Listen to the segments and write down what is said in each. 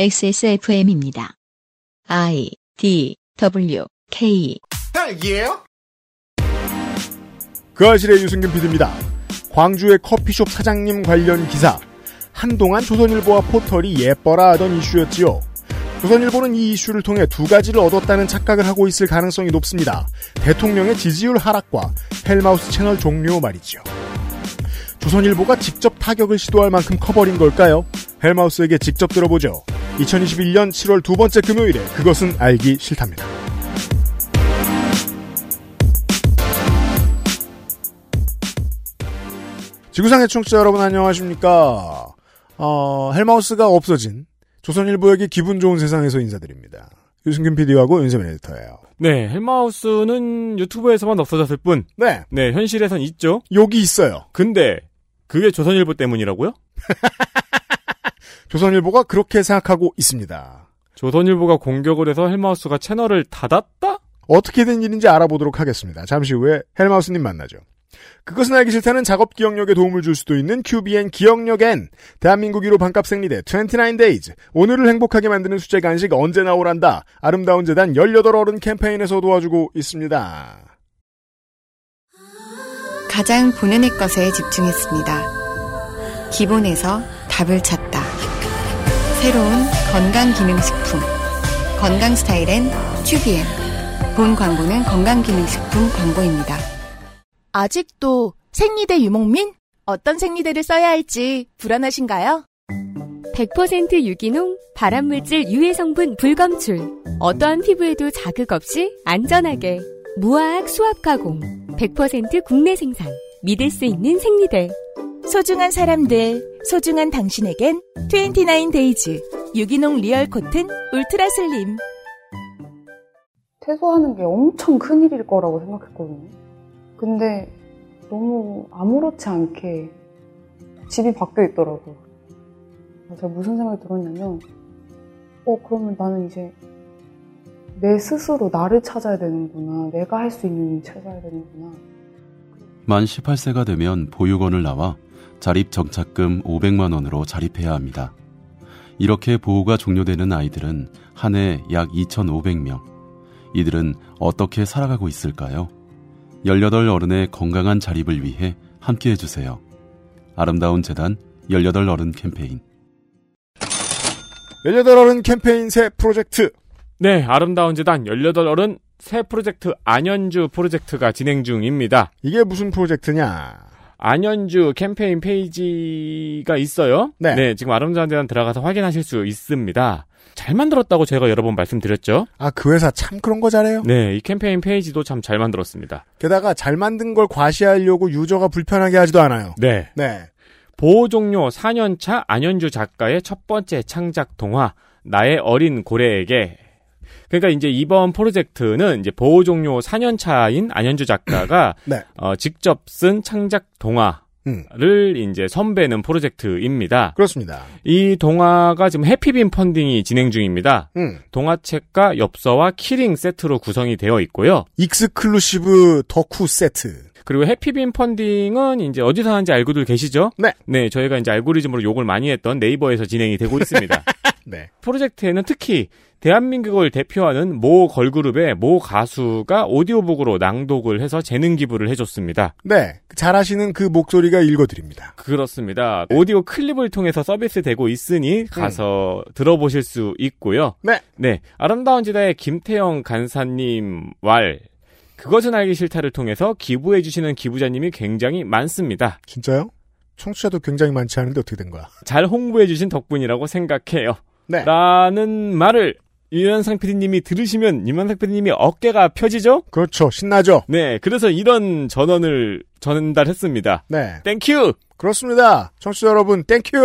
XSFM입니다. I D W K 딸기예요? 그 아실의 유승균 PD입니다. 광주의 커피숍 사장님 관련 기사. 한동안 조선일보와 포털이 예뻐라 하던 이슈였지요. 조선일보는 이 이슈를 통해 두 가지를 얻었다는 착각을 하고 있을 가능성이 높습니다. 대통령의 지지율 하락과 헬마우스 채널 종료 말이죠. 조선일보가 직접 타격을 시도할 만큼 커버린 걸까요? 헬마우스에게 직접 들어보죠. 2021년 7월 두 번째 금요일에 그것은 알기 싫답니다. 지구상의 청취자 여러분 안녕하십니까? 어, 헬마우스가 없어진 조선일보에게 기분 좋은 세상에서 인사드립니다. 유승균 PD하고 윤세민 에디터예요. 네, 헬마우스는 유튜브에서만 없어졌을 뿐, 네, 네, 현실에선 있죠. 여기 있어요. 근데 그게 조선일보 때문이라고요? 조선일보가 그렇게 생각하고 있습니다. 조선일보가 공격을 해서 헬마우스가 채널을 닫았다? 어떻게 된 일인지 알아보도록 하겠습니다. 잠시 후에 헬마우스님 만나죠. 그것은 알기 싫다는 작업 기억력에 도움을 줄 수도 있는 QBN 기억력 N. 대한민국 1호 반값 생리대 29days. 오늘을 행복하게 만드는 수제 간식 언제 나오란다. 아름다운 재단 18 어른 캠페인에서 도와주고 있습니다. 가장 본연의 것에 집중했습니다. 기본에서 답을 찾다. 새로운 건강기능식품. 건강 스타일엔 튜비엔. 본 광고는 건강기능식품 광고입니다. 아직도 생리대 유목민? 어떤 생리대를 써야 할지 불안하신가요? 100% 유기농, 발암물질 유해 성분 불검출. 어떠한 피부에도 자극 없이 안전하게. 무화학 수압 가공. 100% 국내 생산. 믿을 수 있는 생리대. 소중한 사람들, 소중한 당신에겐 29Days 유기농 real cotton ultra slim. 퇴소하는 게 엄청 큰일일 거라고 생각했거든요. 근데 너무 아무렇지 않게 집이 바뀌어 있더라고요. 제가 무슨 생각이 들었냐면, 어, 그러면 나는 이제 내 스스로 나를 찾아야 되는구나. 내가 할 수 있는 일 찾아야 되는구나. 만 18세가 되면 보육원을 나와 자립 정착금 500만 원으로 자립해야 합니다. 이렇게 보호가 종료되는 아이들은 한 해 약 2,500명. 이들은 어떻게 살아가고 있을까요? 18 어른의 건강한 자립을 위해 함께 해주세요. 아름다운 재단 18 어른 캠페인. 18 어른 캠페인 새 프로젝트. 네, 아름다운 재단 18어른 새 프로젝트 안현주 프로젝트가 진행 중입니다. 이게 무슨 프로젝트냐? 안현주 캠페인 페이지가 있어요. 네. 지금 아름다운 재단 들어가서 확인하실 수 있습니다. 잘 만들었다고 제가 여러 번 말씀드렸죠. 아, 그 회사 참 그런 거 잘해요? 네, 이 캠페인 페이지도 참 잘 만들었습니다. 게다가 잘 만든 걸 과시하려고 유저가 불편하게 하지도 않아요. 네. 네. 보호 종료 4년차 안현주 작가의 첫 번째 창작 동화 나의 어린 고래에게 그러니까 이제 이번 프로젝트는 이제 보호 종료 4년 차인 안현주 작가가 네. 어, 직접 쓴 창작 동화 를 음, 이제 선뵈는 프로젝트입니다. 그렇습니다. 이 동화가 지금 해피빈 funding이 진행 중입니다. 음, 동화책과 엽서와 key ring 세트로 구성이 되어 있고요. exclusive 덕후 세트. 그리고 해피빈 funding은 이제 어디서 하는지 알고들 계시죠? 네. 네, 저희가 이제 알고리즘으로 욕을 많이 했던 네이버에서 진행이 되고 있습니다. 네. 프로젝트에는 특히 대한민국을 대표하는 모 걸그룹의 모 가수가 오디오북으로 낭독을 해서 재능 기부를 해줬습니다. 네. 잘하시는 그 목소리가 읽어드립니다. 그렇습니다. 오디오 클립을 통해서 서비스되고 있으니 가서 들어보실 수 있고요. 네. 네, 아름다운 지다의 김태영 간사님 왈 그것은 알기 싫다를 통해서 기부해주시는 기부자님이 굉장히 많습니다. 진짜요? 청취자도 굉장히 많지 않은데 어떻게 된 거야? 잘 홍보해주신 덕분이라고 생각해요. 네. 라는 말을 유현상 PD님이 들으시면 유현상 PD님이 어깨가 펴지죠? 그렇죠. 신나죠? 네, 그래서 이런 전원을 전달했습니다. 네. Thank you! 그렇습니다. 청취자 여러분, thank you!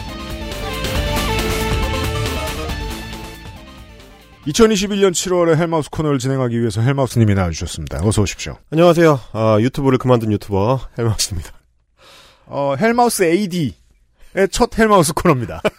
2021년 7월에 헬마우스 코너를 진행하기 위해서 헬마우스님이 나와주셨습니다. 어서 오십시오. 안녕하세요. 아, 유튜브를 그만둔 유튜버 헬마우스입니다. 어, 헬마우스 AD의 첫 헬마우스 코너입니다.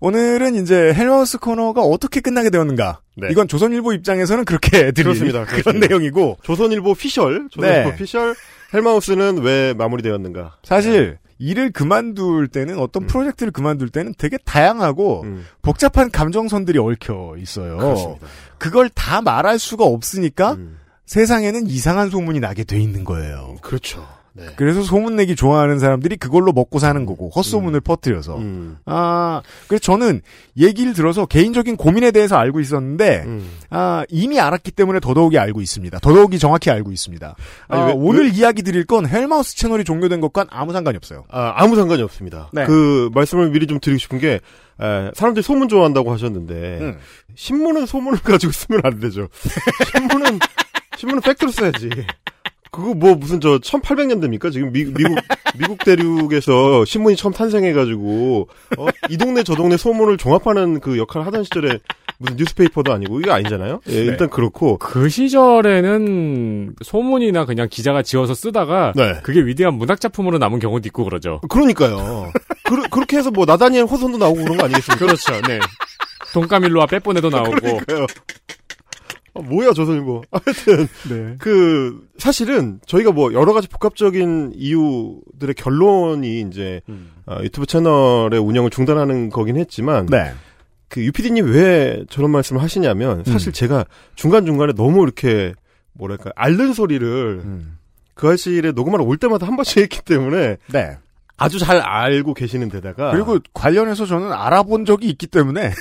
오늘은 이제 헬마우스 코너가 어떻게 끝나게 되었는가. 네. 이건 조선일보 입장에서는 그렇게 그렇습니다. 그런 그렇습니다. 내용이고 조선일보 피셜, 조선일보 네. 피셜 헬마우스는 왜 마무리되었는가? 사실 일을 그만둘 때는 어떤 음. 프로젝트를 그만둘 때는 되게 다양하고 음, 복잡한 감정선들이 얽혀 있어요. 그렇습니다. 그걸 다 말할 수가 없으니까 음, 세상에는 이상한 소문이 나게 돼 있는 거예요. 그렇죠. 네. 그래서 소문내기 좋아하는 사람들이 그걸로 먹고 사는 거고 헛소문을 퍼뜨려서 음, 아 그래서 저는 얘기를 들어서 개인적인 고민에 대해서 알고 있었는데 음. 아 이미 알았기 때문에 더더욱이 알고 있습니다. 더더욱이 정확히 알고 있습니다. 아, 아니, 왜- 오늘 이야기 드릴 건 헬마우스 채널이 종료된 것과는 아무 상관이 없어요. 아, 아무 상관이 없습니다. 네. 그 말씀을 미리 좀 드리고 싶은 게 에, 사람들이 소문 좋아한다고 하셨는데 음. 신문은 소문을 가지고 쓰면 안 되죠. 신문은 신문은 팩트로 써야지. 그거 뭐 무슨 저 1800년대입니까? 지금 미, 미국 미국 대륙에서 신문이 처음 탄생해가지고 어, 이 동네 저 동네 소문을 종합하는 그 역할을 하던 시절에 무슨 뉴스페이퍼도 아니고 이게 아니잖아요. 예, 일단 그렇고 그 시절에는 소문이나 그냥 기자가 지어서 쓰다가 네. 그게 위대한 문학 작품으로 남은 경우도 있고 그러죠. 그러니까요. 그, 그렇게 해서 뭐 나다니엘 호선도 나오고 그런 거 아니겠습니까? 그렇죠. 네. 돈까밀로와 빼뽀네도 나오고 그러니까요. 아, 뭐야 조선일보. 하여튼 네. 그 사실은 저희가 뭐 여러 가지 복합적인 이유들의 결론이 이제 음. 어, 유튜브 채널의 운영을 중단하는 거긴 했지만 네. 그 유피디님 왜 저런 말씀을 하시냐면 사실 음. 제가 중간 중간에 너무 이렇게 뭐랄까 앓는 소리를 음. 그 아실에 녹음하러 올 때마다 한 번씩 했기 때문에 네. 아주 잘 알고 계시는 데다가 그리고 관련해서 저는 알아본 적이 있기 때문에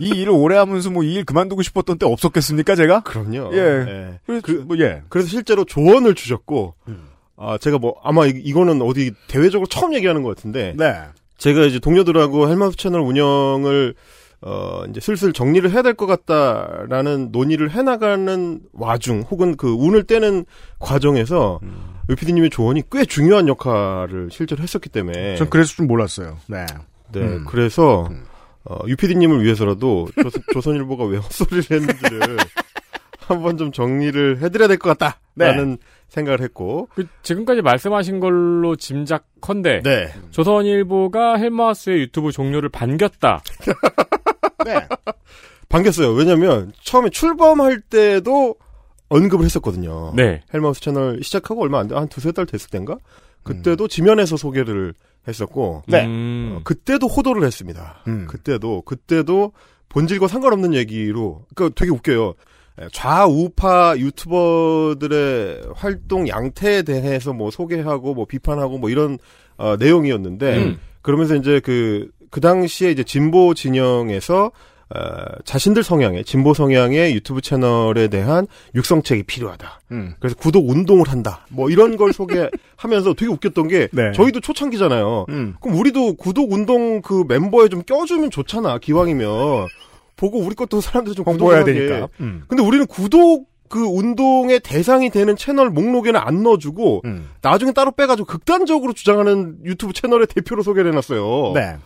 이 일을 오래 하면서 뭐 이 일 그만두고 싶었던 때 없었겠습니까 제가? 그럼요. 예. 그래서 그- 뭐 예. 그래서 실제로 조언을 주셨고, 음. 아, 제가 뭐, 아마 이, 거는 어디 대외적으로 처음 얘기하는 것 같은데, 네. 제가 이제 동료들하고 헬마우스 채널 운영을, 어, 이제 슬슬 정리를 해야 될 것 같다라는 논의를 해나가는 와중, 혹은 그 운을 떼는 과정에서, 음. 유피디님의 조언이 꽤 중요한 역할을 실제로 했었기 때문에, 전 그래서 좀 몰랐어요. 네. 네, 음. 그래서, 음. 어, 유피디님을 위해서라도 조선, 일보가왜 헛소리를 했는지를 한번 좀 정리를 해드려야 될 것 같다 라는 생각을 했고, 그 지금까지 말씀하신 걸로 짐작컨대 네. 조선일보가 헬마우스의 유튜브 종료를 반겼다. 네. 반겼어요. 왜냐면 처음에 출범할 때도 언급을 했었거든요. 네. 헬마우스 채널 시작하고 얼마 안 돼, 한 두세 달 됐을 땐가? 그때도 지면에서 소개를 했었고, 네. 음. 어, 그때도 호도를 했습니다. 음. 그때도, 그때도 본질과 상관없는 얘기로, 그 되게 웃겨요. 에, 좌우파 유튜버들의 활동 양태에 대해서 뭐 소개하고 뭐 비판하고 뭐 이런 어, 내용이었는데 음. 그러면서 이제 그, 그 당시에 이제 진보 진영에서 어, 자신들 성향의 진보 성향의 유튜브 채널에 대한 육성책이 필요하다. 음. 그래서 구독 운동을 한다. 뭐 이런 걸 소개하면서 되게 웃겼던 게 네. 저희도 초창기잖아요. 음. 그럼 우리도 구독 운동 그 멤버에 좀 껴주면 좋잖아. 기왕이면 보고 우리 것도 사람들이 좀 구독하게. 되니까. 음. 근데 우리는 구독 그 운동의 대상이 되는 채널 목록에는 안 넣어주고 음. 나중에 따로 빼가지고 극단적으로 주장하는 유튜브 채널의 대표로 소개를 해놨어요. 네.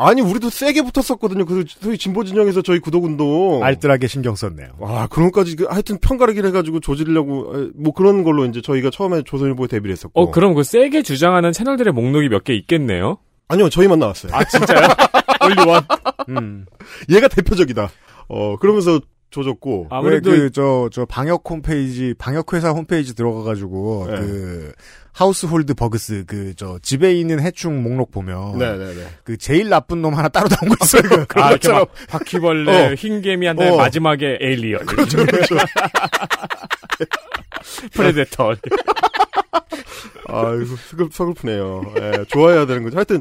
아니 우리도 세게 붙었었거든요. 그 소위 진보 진영에서 저희 구독 운동. 알뜰하게 신경 썼네요. 와 그런 것까지 그 하여튼 편가르기를 해가지고 조지려고 에, 뭐 그런 걸로 이제 저희가 처음에 조선일보에 데뷔를 했었고. 어 그럼 그 세게 주장하는 채널들의 목록이 몇 개 있겠네요. 아니요 저희만 나왔어요. 아 진짜요? 올리원. 음. 얘가 대표적이다. 어 그러면서 조졌고. 아무래도 그, 저, 저, 방역 홈페이지, 방역 회사 홈페이지 들어가 가지고, 네. 그, household bugs, 그, 저, 집에 있는 해충 목록 보면, 네네네. 그, 제일 나쁜 놈 하나 따로 나온 거 있어요. 그, 그런 아, 것처럼. 막 바퀴벌레, 어. 흰개미한테 어. 마지막에 에일리언. 그렇죠 그렇죠. 프레데터. 아이고 서글, 서글프네요. 예, 좋아해야 되는 거죠. 하여튼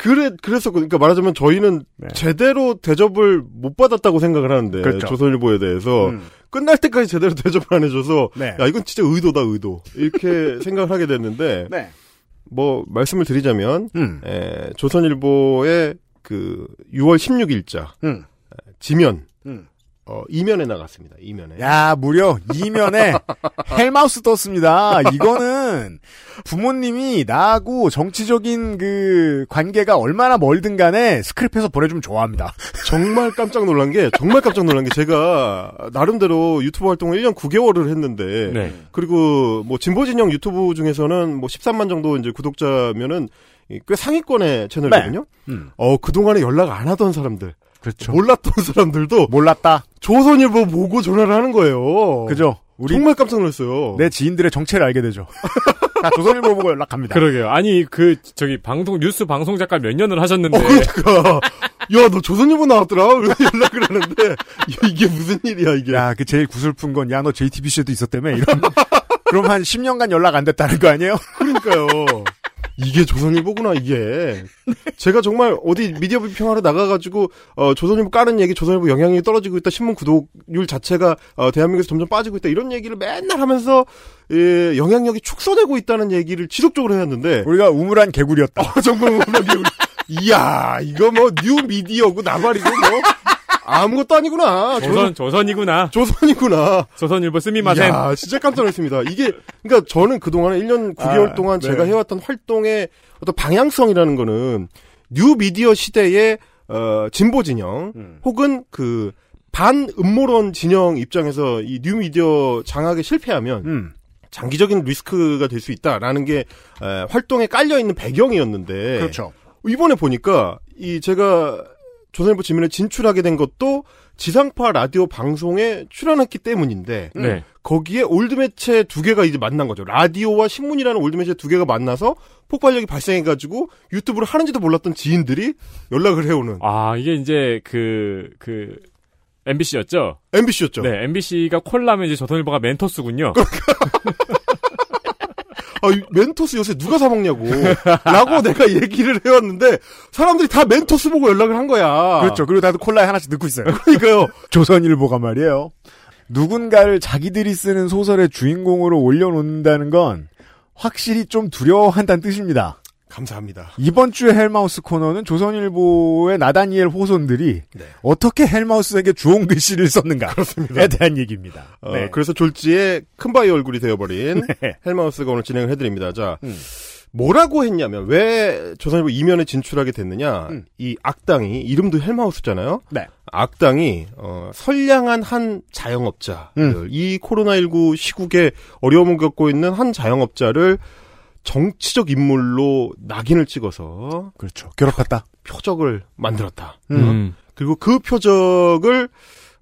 그래 그랬었거든요. 그러니까 말하자면 저희는 네. 제대로 대접을 못 받았다고 생각을 하는데 그렇죠. 조선일보에 대해서 음. 끝날 때까지 제대로 대접을 안 해줘서 네. 야 이건 진짜 의도다 의도 이렇게 생각을 하게 됐는데 네. 뭐 말씀을 드리자면 음. 에, 조선일보의 그 6월 16일자 음. 지면 음. 어, 이면에 나갔습니다. 이면에. 야, 무려 이면에 헬마우스 떴습니다. 이거는 부모님이 나하고 정치적인 그 관계가 얼마나 멀든 간에 스크립해서 보내주면 좋아합니다. 정말 깜짝 놀란 게 정말 깜짝 놀란 게 제가 나름대로 유튜브 활동을 1년 9개월을 했는데 네. 그리고 뭐 진보 진영 유튜브 중에서는 뭐 13만 정도 이제 구독자면은 꽤 상위권의 채널이거든요. 음. 어, 그동안에 연락 안 하던 사람들, 그렇죠. 몰랐던 사람들도 몰랐다. 조선일보 보고 전화를 하는 거예요. 그죠? 우리 정말 깜짝 놀랐어요. 내 지인들의 정체를 알게 되죠. 다 조선일보 보고 연락합니다. 그러게요. 아니 그 저기 방송 뉴스 방송 작가 몇 년을 하셨는데 어, 그러니까. 야, 너 조선일보 나왔더라? 연락을 하는데, 야, 이게 무슨 일이야, 이게. 야, 그 제일 구슬픈 건, 야, 너 JTBC에도 있었다며? 이런. 그럼 한 10년간 연락 안 됐다는 거 아니에요? 그러니까요. 이게 조선일보구나, 이게. 제가 정말 어디 미디어 비평하러 나가가지고, 어, 조선일보 까는 얘기, 조선일보 영향력이 떨어지고 있다, 신문 구독률 자체가, 어, 대한민국에서 점점 빠지고 있다, 이런 얘기를 맨날 하면서, 예, 영향력이 축소되고 있다는 얘기를 지속적으로 해왔는데, 우리가 우물한 개구리였다. 어, 정말 우물한 개구리. 이야, 이거 뭐, new media고, 나발이고, 뭐, 아무것도 아니구나. 조선 조선 이구나. 조선이구나. 조선일보 すみません. 야, 진짜 깜짝 놀랐습니다. 이게 그러니까 저는 그동안에 1년 9개월 아, 동안 네. 제가 해왔던 활동의 어떤 방향성이라는 거는 new media 시대의 어, 진보 진영 음. 혹은 그 반음모론 진영 입장에서 이 new media 장악에 실패하면 음. 장기적인 리스크가 될 수 있다라는 게 에, 활동에 깔려 있는 배경이었는데 그렇죠. 이번에 보니까 이 제가 조선일보 지면에 진출하게 된 것도 지상파 라디오 방송에 출연했기 때문인데 네. 거기에 old 매체 두 개가 이제 만난 거죠. 라디오와 신문이라는 old 매체 두 개가 만나서 폭발력이 발생해 가지고 유튜브를 하는지도 몰랐던 지인들이 연락을 해오는 아 이게 이제 그그 MBC였죠. MBC였죠. 네, MBC가 콜라면 이제 조선일보가 멘토스군요. 아, 이 멘토스 요새 누가 사 먹냐고. 라고 내가 얘기를 해왔는데 사람들이 다 멘토스 보고 연락을 한 거야. 그렇죠. 그리고 나도 콜라에 하나씩 넣고 있어요. 그러니까요. 조선일보가 말이에요. 누군가를 자기들이 쓰는 소설의 주인공으로 올려놓는다는 건 확실히 좀 두려워한다는 뜻입니다. 감사합니다. 이번 주의 헬마우스 코너는 조선일보의 나다니엘 호손들이 네. 어떻게 헬마우스에게 주홍 글씨를 썼는가에 대한 얘기입니다. 어, 네. 그래서 졸지에 큰 바위 얼굴이 되어버린 네. 헬마우스가 오늘 진행을 해드립니다. 자, 음. 뭐라고 했냐면 왜 조선일보 이면에 진출하게 됐느냐? 음. 이 악당이 이름도 헬마우스잖아요. 네. 악당이 어, 선량한 한 자영업자, 음. 이 코로나 19 시국에 어려움을 겪고 있는 한 자영업자를 정치적 인물로 낙인을 찍어서 그렇죠. 괴롭혔다. 표적을 만들었다. 음. 그리고 그 표적을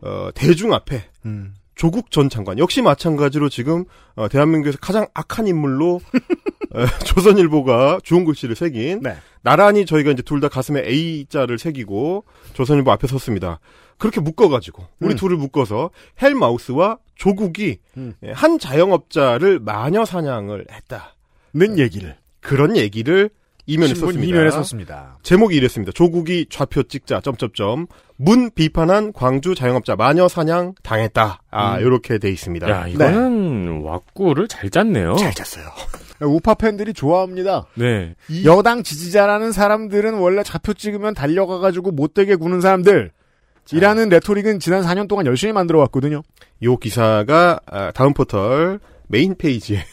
어, 대중 앞에 음. 조국 전 장관 역시 마찬가지로 지금 어, 대한민국에서 가장 악한 인물로 어, 조선일보가 주홍 글씨를 새긴 네. 나란히 저희가 이제 둘 다 가슴에 A자를 새기고 조선일보 앞에 섰습니다. 그렇게 묶어가지고 우리 음. 둘을 묶어서 헬마우스와 조국이 음. 예, 한 자영업자를 마녀 사냥을 했다. 는 얘기를 그런 얘기를 이면에 썼습니다. 이면에 썼습니다. 제목이 이랬습니다. 조국이 좌표 찍자 점점점 문 비판한 광주 자영업자 마녀 사냥 당했다. 아 음. 이렇게 돼 있습니다. 야 이거는 왁구를 잘 짰네요. 잘 짰어요. 우파 팬들이 좋아합니다. 네. 여당 지지자라는 사람들은 원래 좌표 찍으면 달려가가지고 못되게 구는 사람들. 이라는 레토릭은 지난 4년 동안 열심히 만들어 왔거든요. 요 기사가 아, 다음 포털 메인 페이지에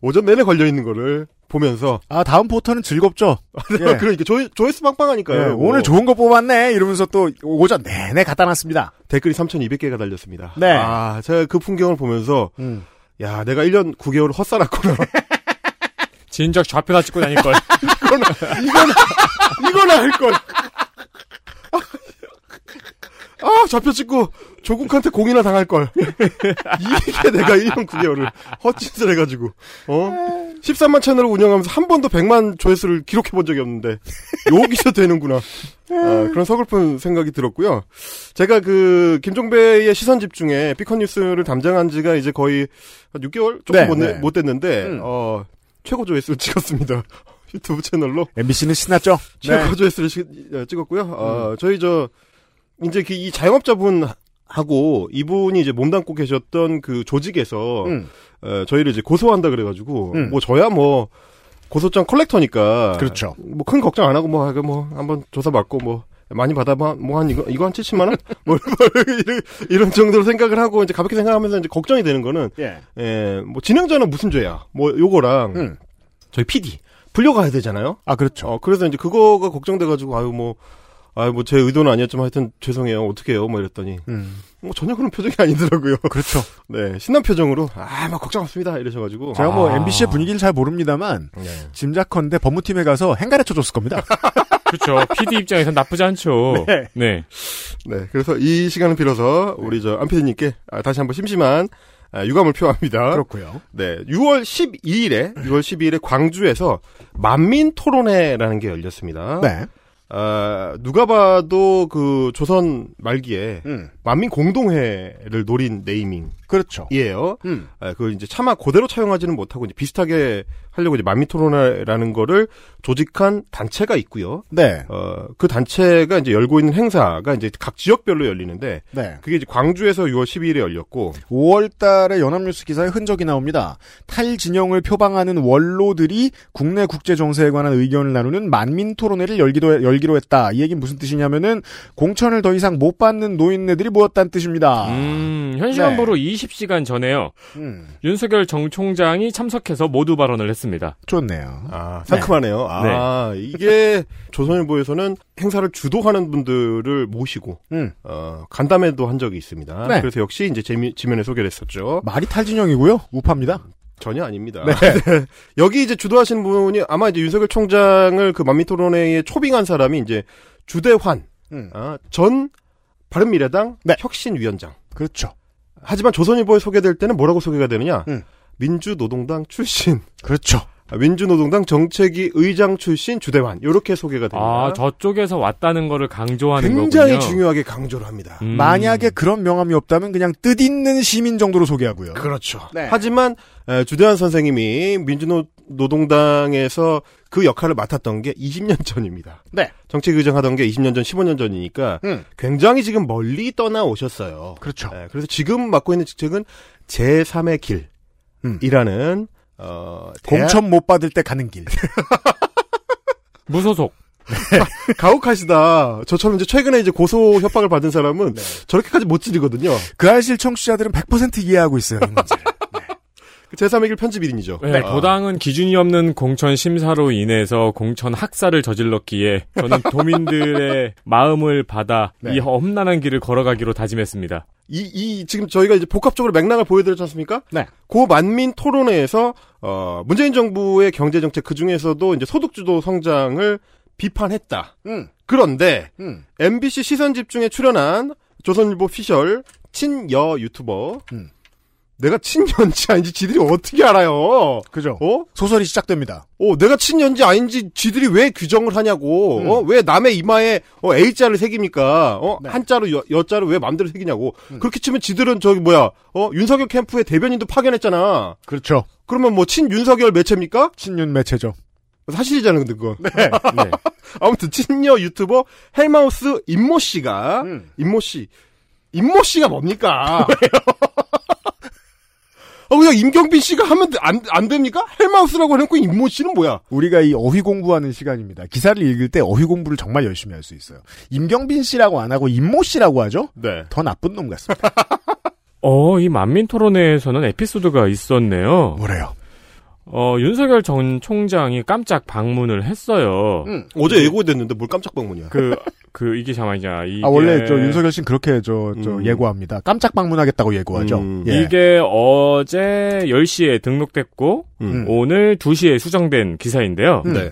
오전 내내 걸려 있는 거를 보면서 아, 다음 포털은 즐겁죠? 예. 그러니까 조, 조회수 빵빵하니까요. 예, 뭐 오늘 좋은 거 뽑았네. 이러면서 또 오전 내내 갖다 놨습니다. 댓글이 3,200개가 달렸습니다. 네. 아, 제가 그 풍경을 보면서 음. 야, 내가 1년 9개월 헛살았구나. 진작 좌표다 찍고 다닐 걸. 이거나 이거나 할 걸. 아, 좌표 찍고 조국한테 공이나 당할 걸. 이게 내가 1년 9개월을 헛짓을 해가지고, 어? 13만 채널을 운영하면서 한 번도 100만 조회수를 기록해 본 적이 없는데, 여기서 되는구나. 아, 그런 서글픈 생각이 들었고요. 제가 그, 김종배의 시선 집중에 피컨 뉴스를 담당한 지가 이제 거의 한 6개월? 조금 네, 못, 내- 네. 못 됐는데, 음. 어, 최고 조회수를 찍었습니다. 유튜브 채널로. MBC는 신났죠? 네. 최고 조회수를 시- 어, 찍었고요. 어, 저희 저 이제 그이 자영업자분 하고 이분이 이제 몸담고 계셨던 그 조직에서 음. 어, 저희를 이제 고소한다 그래가지고 음. 뭐 저야 뭐 고소장 컬렉터니까 그렇죠. 뭐 큰 걱정 안 하고 뭐, 하고 뭐 한번 조사 받고 뭐 많이 받아 뭐한 이거 이거 한 70만 원? 뭐 이런, 이런 정도로 생각을 하고 이제 가볍게 생각하면서 이제 걱정이 되는 거는 예. 예, 뭐 진행자는 무슨 죄야? 뭐 요거랑 음. 저희 PD 불려가야 되잖아요. 아, 그렇죠. 어, 그래서 이제 그거가 걱정돼가지고 아유 뭐 아유 뭐제 의도는 아니었지만 하여튼 죄송해요. 어떻게 해요? 뭐 이랬더니 음. 뭐 전혀 그런 표정이 아니더라고요. 그렇죠. 네 신난 표정으로 아뭐 걱정 없습니다 이러셔가지고 제가 뭐 아. MBC의 분위기를 잘 모릅니다만 네. 짐작컨대 법무팀에 가서 행가르쳐 줬을 겁니다. 그렇죠. PD 입장에선 나쁘지 않죠. 네. 네. 네, 그래서 이 시간을 빌어서 우리 저 안피디님께 아, 다시 한번 심심한 아, 유감을 표합니다. 그렇고요. 네, 6월 12일에 6월 12일에 광주에서 만민 토론회라는 게 열렸습니다. 네. 아, 누가 봐도 그 조선 말기에 음. 만민 공동회를 노린 네이밍 이에요. 그렇죠. 음. 아, 그걸 이제 차마 그대로 차용하지는 못하고 이제 비슷하게 하려고 이제 만민 토론회라는 거를 조직한 단체가 있고요. 네. 어, 그 단체가 이제 열고 있는 행사가 이제 각 지역별로 열리는데 네. 그게 이제 광주에서 6월 12일에 열렸고 5월 달에 연합뉴스 기사에 흔적이 나옵니다. 탈진영을 표방하는 원로들이 국내 국제 정세에 관한 의견을 나누는 만민 토론회를 열기도 열기로 했다. 이 얘기는 무슨 뜻이냐면은 공천을 더 이상 못 받는 노인네들이 모였다는 뜻입니다. 음, 현 시간부로 20시간 전에요. 음, 윤석열 정 총장이 참석해서 모두 발언을 했습니다. 좋네요. 아, 상큼하네요. 아, 이게 조선일보에서는 행사를 주도하는 분들을 모시고 음. 어, 간담회도 한 적이 있습니다. 네. 그래서 역시 이제 재미, 지면에 소개를 했었죠. 말이 탈진영이고요. 우파입니다. 전혀 아닙니다. 네. 여기 이제 주도하시는 분이 아마 이제 윤석열 총장을 그 만미 토론회에 초빙한 사람이 이제 주대환 음. 아, 전 바른미래당 네. 혁신위원장. 그렇죠. 하지만 조선일보에 소개될 때는 뭐라고 소개가 되느냐? 음. 민주노동당 출신. 그렇죠. 아, 민주노동당 정책위 의장 출신 주대환. 이렇게 소개가 됩니다. 아, 저쪽에서 왔다는 거를 강조하는 굉장히 거군요. 중요하게 강조를 합니다. 음. 만약에 그런 명함이 없다면 그냥 뜻있는 시민 정도로 소개하고요. 그렇죠. 네. 하지만 에, 주대환 선생님이 민주노동당에서 그 역할을 맡았던 게 20년 전입니다. 네. 정책의장 하던 게 20년 전, 15년 전이니까 음. 굉장히 지금 멀리 떠나 오셨어요. 그렇죠. 에, 그래서 지금 맡고 있는 직책은 제3의 음. 길이라는 어, 대학- 공천 못 받을 때 가는 길. 무소속. 가혹하시다. 저처럼 이제 최근에 이제 고소 협박을 받은 사람은 저렇게까지 못 지르거든요. 그 알실 청취자들은 100% 이해하고 있어요. 이 문제를. 그 제3의 길 편집 1인이죠. 네, 도당은 기준이 없는 공천 심사로 인해서 공천 학살을 저질렀기에 저는 도민들의 마음을 받아 네. 이 험난한 길을 걸어가기로 다짐했습니다. 이, 이, 지금 저희가 이제 복합적으로 맥락을 보여드렸지 않습니까? 네. 고 만민 토론회에서, 어, 문재인 정부의 경제정책 그 중에서도 이제 소득주도 성장을 비판했다. 음. 그런데, 음. MBC 시선 집중에 출연한 조선일보 피셜 친여 유튜버. 음. 내가 친년지 아닌지 지들이 어떻게 알아요? 그죠. 어? 소설이 시작됩니다. 어, 내가 친년지 아닌지 지들이 왜 규정을 하냐고. 음. 어, 왜 남의 이마에 어, A자를 새깁니까? 어, 네. 음. 한자로 여, 여자로 왜 맘대로 새기냐고. 그렇게 치면 지들은 저기 뭐야? 어, 윤석열 캠프의 대변인도 파견했잖아. 그렇죠. 그러면 뭐 친윤석열 매체입니까? 친윤 매체죠. 사실이잖아요, 근데 그거. 네. 네. 아무튼 친여 유튜버 헬마우스 임모 씨가 음. 임모 씨. 임모 씨가 뭡니까? 어, 그냥 임경빈 씨가 하면 안, 안 됩니까? 헬마우스라고 해놓고 임모 씨는 뭐야? 우리가 이 어휘 공부하는 시간입니다. 기사를 읽을 때 어휘 공부를 정말 열심히 할 수 있어요. 임경빈 씨라고 안 하고 임모 씨라고 하죠? 네. 더 나쁜 놈 같습니다. 어, 이 만민 토론회에서는 에피소드가 있었네요. 뭐래요? 어, 윤석열 전 총장이 깜짝 방문을 했어요. 음. 어제 예고됐는데 뭘 깜짝 방문이야. 그, 그, 이게 잠깐만요. 이게. 아, 원래 저 윤석열 씨는 그렇게 저, 저 음. 예고합니다. 깜짝 방문하겠다고 예고하죠. 음. 예. 이게 어제 10시에 등록됐고, 음. 오늘 2시에 수정된 기사인데요. 음. 네.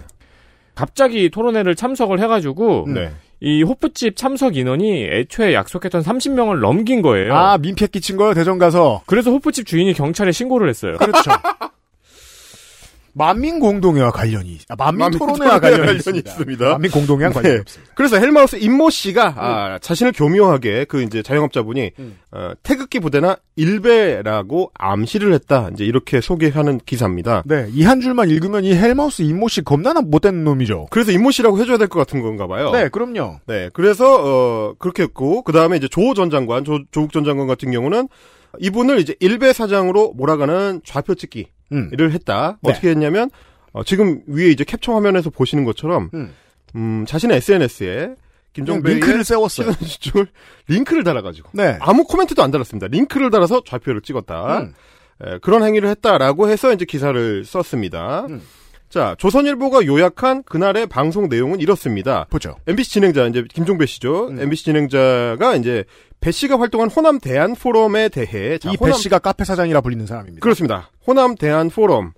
갑자기 토론회를 참석을 해가지고, 네. 이 호프집 참석 인원이 애초에 약속했던 30명을 넘긴 거예요. 아, 민폐 끼친 거요, 대전 가서. 그래서 호프집 주인이 경찰에 신고를 했어요. 그렇죠. 만민 공동회와 관련이, 아, 만민 만민 토론회와 토론회와 관련이 관련이 있습니다. 있습니다. 만민 공동회와 관련이 네. 없습니다. 그래서 헬마우스 임모 씨가 아, 자신을 교묘하게 그 이제 자영업자분이 음. 어, 태극기 부대나 일베라고 암시를 했다. 이제 이렇게 소개하는 기사입니다. 네, 이 한 줄만 읽으면 이 헬마우스 임모 씨 겁나나 못된 놈이죠. 그래서 임모 씨라고 해줘야 될 것 같은 건가 봐요. 네, 그럼요. 네, 그래서 어 그렇게 했고 그 다음에 이제 조 전 장관, 조, 조국 전 장관 같은 경우는 이분을 이제 일베 사장으로 몰아가는 좌표 찍기 를 음. 했다. 네. 어떻게 했냐면 어, 지금 위에 이제 캡처 화면에서 보시는 것처럼 음. 음, 자신의 SNS에 김정배의 링크를 세웠어요. 집중을 링크를 달아가지고 네. 아무 코멘트도 안 달았습니다. 링크를 달아서 좌표를 찍었다. 음. 에, 그런 행위를 했다라고 해서 이제 기사를 썼습니다. 음. 자, 조선일보가 요약한 그날의 방송 내용은 이렇습니다. 보죠. MBC 진행자 이제 김종배 씨죠. 음. MBC 진행자가 이제 배 씨가 활동한 호남 대한 포럼에 대해 자, 이 호남- 배 씨가 카페 사장이라 불리는 사람입니다. 그렇습니다. 호남 대한 포럼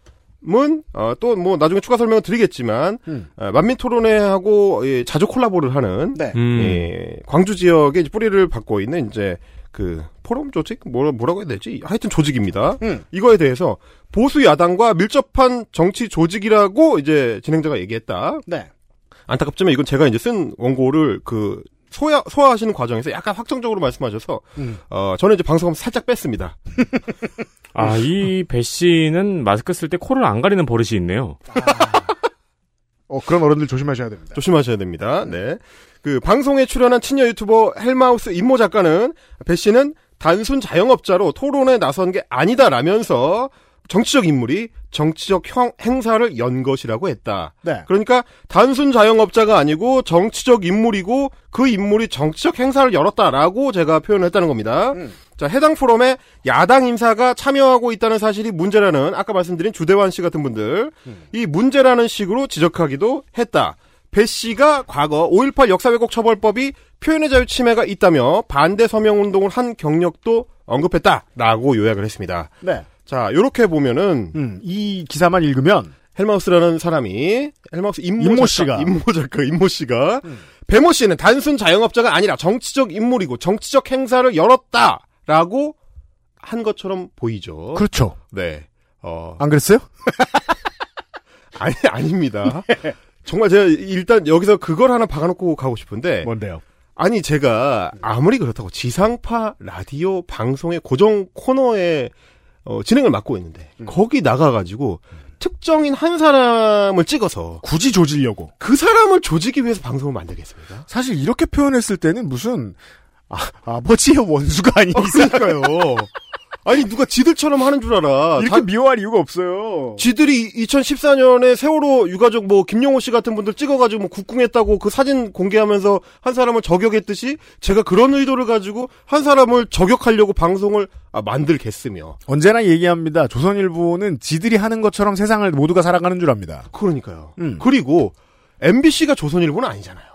은 어, 또뭐 나중에 추가 설명을 드리겠지만 음. 어, 만민 토론회하고 예, 자주 콜라보를 하는 네. 음. 예, 광주 지역에 뿌리를 받고 있는 이제 그 포럼 조직 뭐라 뭐라고 해야 되지? 하여튼 조직입니다. 음. 이거에 대해서 보수 야당과 밀접한 정치 조직이라고 이제 진행자가 얘기했다. 네. 안타깝지만 이건 제가 이제 쓴 원고를 그 소화 소화하시는 과정에서 약간 확정적으로 말씀하셔서 음. 어 저는 이제 방송하면 살짝 뺐습니다. 아, 이 배 씨는 마스크 쓸 때 코를 안 가리는 버릇이 있네요. 어, 그런 어른들 조심하셔야 됩니다. 조심하셔야 됩니다. 네. 그 방송에 출연한 친여 유튜버 헬마우스 임모 작가는 배 씨는 단순 자영업자로 토론에 나선 게 아니다라면서 정치적 인물이 정치적 형, 행사를 연 것이라고 했다. 네. 그러니까 단순 자영업자가 아니고 정치적 인물이고 그 인물이 정치적 행사를 열었다라고 제가 표현을 했다는 겁니다. 음. 자, 해당 포럼에 야당 인사가 참여하고 있다는 사실이 문제라는 아까 말씀드린 주대환 씨 같은 분들 이 문제라는 식으로 지적하기도 했다. 배 씨가 과거 5.18 역사왜곡 처벌법이 표현의 자유 침해가 있다며 반대 서명 운동을 한 경력도 언급했다라고 요약을 했습니다. 네. 자, 요렇게 보면은 음, 이 기사만 읽으면 헬마우스라는 사람이 헬마우스 임모, 씨가. 임모 작가 임모 씨가 음. 배모 씨는 단순 자영업자가 아니라 정치적 인물이고 정치적 행사를 열었다라고 한 것처럼 보이죠. 그렇죠. 네. 어, 안 그랬어요? 아니 아닙니다. 정말 제가 일단 여기서 그걸 하나 박아놓고 가고 싶은데 뭔데요? 아니 제가 아무리 그렇다고 지상파 라디오 방송의 고정 코너에 어, 진행을 맡고 있는데 음. 거기 나가가지고 특정인 한 사람을 찍어서 굳이 조지려고. 그 사람을 조지기 위해서 방송을 만들겠습니까? 사실 이렇게 표현했을 때는 무슨 아, 아버지의 원수가 아니니까요. 아니 누가 지들처럼 하는 줄 알아. 이렇게 다- 미워할 이유가 없어요. 지들이 2014년에 세월호 유가족 뭐 김용호 씨 같은 분들 찍어가지고 뭐 국궁했다고 그 사진 공개하면서 한 사람을 저격했듯이 제가 그런 의도를 가지고 한 사람을 저격하려고 방송을 아, 만들겠으며 언제나 얘기합니다. 조선일보는 지들이 하는 것처럼 세상을 모두가 살아가는 줄 압니다. 그러니까요. 음. 그리고 MBC가 조선일보는 아니잖아요.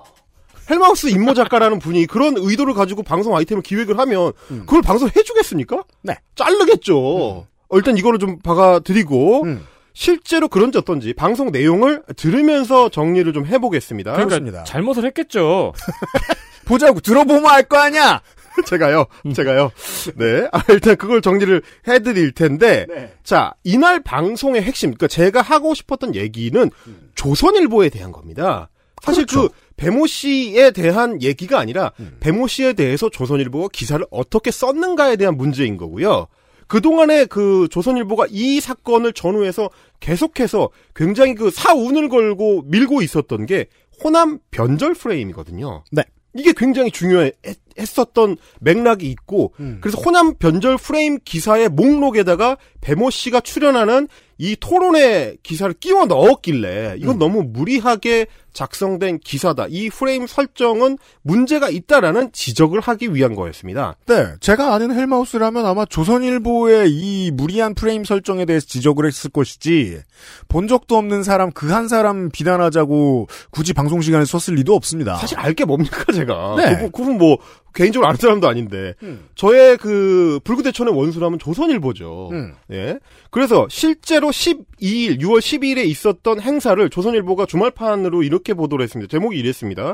헬마우스 임모 작가라는 분이 그런 의도를 가지고 방송 아이템을 기획을 하면 음. 그걸 방송해 주겠습니까? 네. 자르겠죠. 어, 일단 이거를 좀 박아드리고 음. 실제로 그런지 어떤지 방송 내용을 들으면서 정리를 좀 해보겠습니다. 그러니까 그렇습니다. 잘못을 했겠죠. 보자고 들어보면 알 거 아니야. 제가요, 제가요. 네. 아, 일단 그걸 정리를 해드릴 텐데, 네. 자, 이날 방송의 핵심, 그러니까 제가 하고 싶었던 얘기는 조선일보에 대한 겁니다. 사실 그 배모 씨에 대한 얘기가 아니라 배모 씨에 대해서 조선일보가 기사를 어떻게 썼는가에 대한 문제인 거고요. 그동안에 그 조선일보가 이 사건을 전후해서 계속해서 굉장히 그 사운을 걸고 밀고 있었던 게 호남 변절 프레임이거든요. 네. 이게 굉장히 중요했 었던 맥락이 있고 음. 그래서 호남 변절 프레임 기사의 목록에다가 배모 씨가 출연하는 이 토론회 기사를 끼워 넣었길래 이건 음. 너무 무리하게 작성된 기사다. 이 프레임 설정은 문제가 있다라는 지적을 하기 위한 거였습니다. 네, 제가 아는 헬마우스라면 아마 조선일보의 이 무리한 프레임 설정에 대해서 지적을 했을 것이지 본 적도 없는 사람 그 한 사람 비난하자고 굳이 방송 시간에 썼을 리도 없습니다. 사실 알게 뭡니까 제가. 네. 그분, 그분 뭐 개인적으로 아는 사람도 아닌데 음. 저의 그 불구대천의 원수라면 조선일보죠. 음. 예. 그래서 실제로 12일, 6월 12일에 있었던 행사를 조선일보가 주말판으로 이렇게 보도를 했습니다. 제목이 이랬습니다.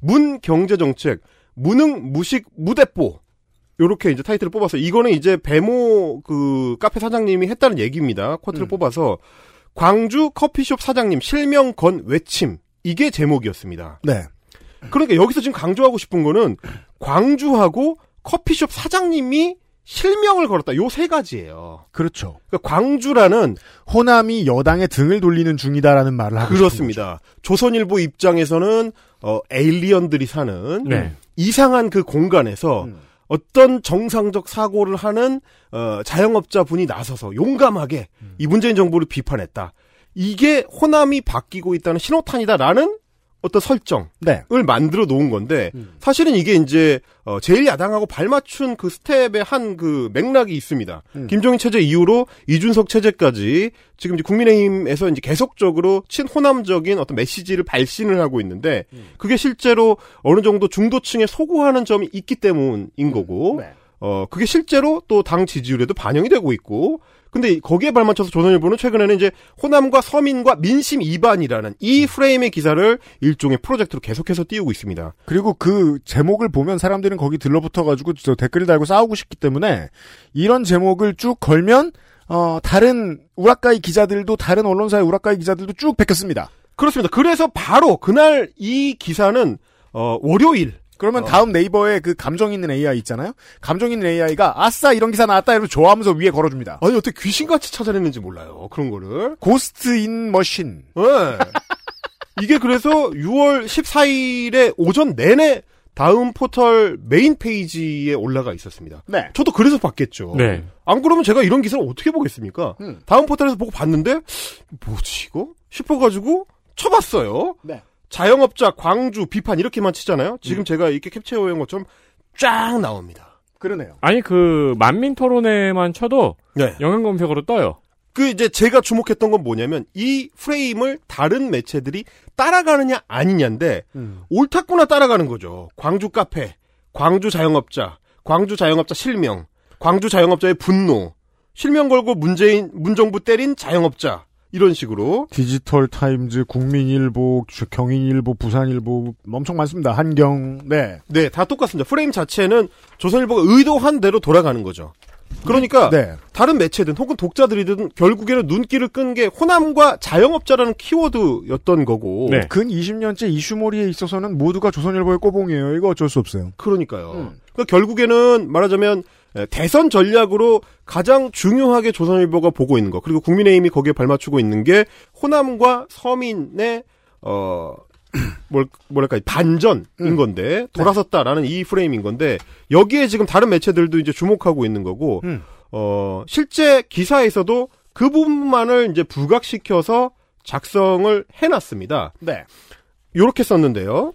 문 경제 정책, 무능 무식 무대뽀. 요렇게 이제 타이틀을 뽑아서 이거는 이제 배모 그 카페 사장님이 했다는 얘기입니다. 코트를 음. 뽑아서 광주 커피숍 사장님 실명 건 외침. 이게 제목이었습니다. 네. 그러니까 여기서 지금 강조하고 싶은 거는 광주하고 커피숍 사장님이 실명을 걸었다. 요 세 가지예요. 그렇죠. 그러니까 광주라는 호남이 여당의 등을 돌리는 중이다라는 말을 하고 그렇습니다. 조선일보 입장에서는 어 에일리언들이 사는 네. 이상한 그 공간에서 음. 어떤 정상적 사고를 하는 어 자영업자 분이 나서서 용감하게 이 문재인 정부를 비판했다. 이게 호남이 바뀌고 있다는 신호탄이다라는 어떤 설정을 네. 만들어 놓은 건데 사실은 이게 이제 어, 제일 야당하고 발맞춘 그 스텝의 한 그 맥락이 있습니다. 음. 김종인 체제 이후로 이준석 체제까지 지금 이제 국민의힘에서 이제 계속적으로 친호남적인 어떤 메시지를 발신을 하고 있는데 그게 실제로 어느 정도 중도층에 소구하는 점이 있기 때문인 거고 네. 어 그게 실제로 또 당 지지율에도 반영이 되고 있고 근데 거기에 발맞춰서 조선일보는 최근에는 이제 호남과 서민과 민심 이반이라는 이 프레임의 기사를 일종의 프로젝트로 계속해서 띄우고 있습니다. 그리고 그 제목을 보면 사람들은 거기 들러붙어가지고 저 댓글을 달고 싸우고 싶기 때문에 이런 제목을 쭉 걸면 어 다른 우라카이 기자들도 다른 언론사의 우라카이 기자들도 쭉 베꼈습니다. 그렇습니다. 그래서 바로 그날 이 기사는 어 월요일 그러면 다음 네이버에 그 감정 있는 AI 있잖아요. 감정 있는 AI가 아싸 이런 기사 나왔다 이러면 좋아하면서 위에 걸어줍니다. 아니 어떻게 귀신같이 찾아냈는지 몰라요. 그런 거를. ghost in machine. 네. 이게 그래서 6월 14일에 오전 내내 다음 포털 메인 페이지에 올라가 있었습니다. 네. 저도 그래서 봤겠죠. 네. 안 그러면 제가 이런 기사를 어떻게 보겠습니까? 음. 다음 포털에서 보고 봤는데 뭐지 이거 싶어가지고 쳐봤어요. 네. 자영업자 광주 비판 이렇게만 치잖아요. 지금 제가 이렇게 캡처해 온 것처럼 쫙 나옵니다. 그러네요. 아니 그 만민 토론회만 쳐도 네. 연관 검색어로 떠요. 그 이제 제가 주목했던 건 뭐냐면 이 프레임을 다른 매체들이 따라가느냐 아니냐인데 음. 옳다구나 따라가는 거죠. 광주 카페, 광주 자영업자, 광주 자영업자 실명, 광주 자영업자의 분노, 실명 걸고 문재인 문정부 때린 자영업자 이런 식으로 디지털 타임즈, 국민일보, 경인일보, 부산일보 엄청 많습니다. 한경. 네. 네, 다 똑같습니다. 프레임 자체는 조선일보가 의도한 대로 돌아가는 거죠. 그러니까 네. 다른 매체든 혹은 독자들이든 결국에는 눈길을 끈 게 호남과 자영업자라는 키워드였던 거고. 네. 근 20년째 이슈몰이에 있어서는 모두가 조선일보의 꼬봉이에요. 이거 어쩔 수 없어요. 그러니까요. 음. 그러니까 결국에는 말하자면 에, 대선 전략으로 가장 중요하게 조선일보가 보고 있는 거 그리고 국민의힘이 거기에 발맞추고 있는 게 호남과 서민의 어 뭘, 뭐랄까, 반전인 음. 건데, 돌아섰다라는 이 프레임인 건데, 여기에 지금 다른 매체들도 이제 주목하고 있는 거고, 음. 어, 실제 기사에서도 그 부분만을 이제 부각시켜서 작성을 해놨습니다. 네. 요렇게 썼는데요.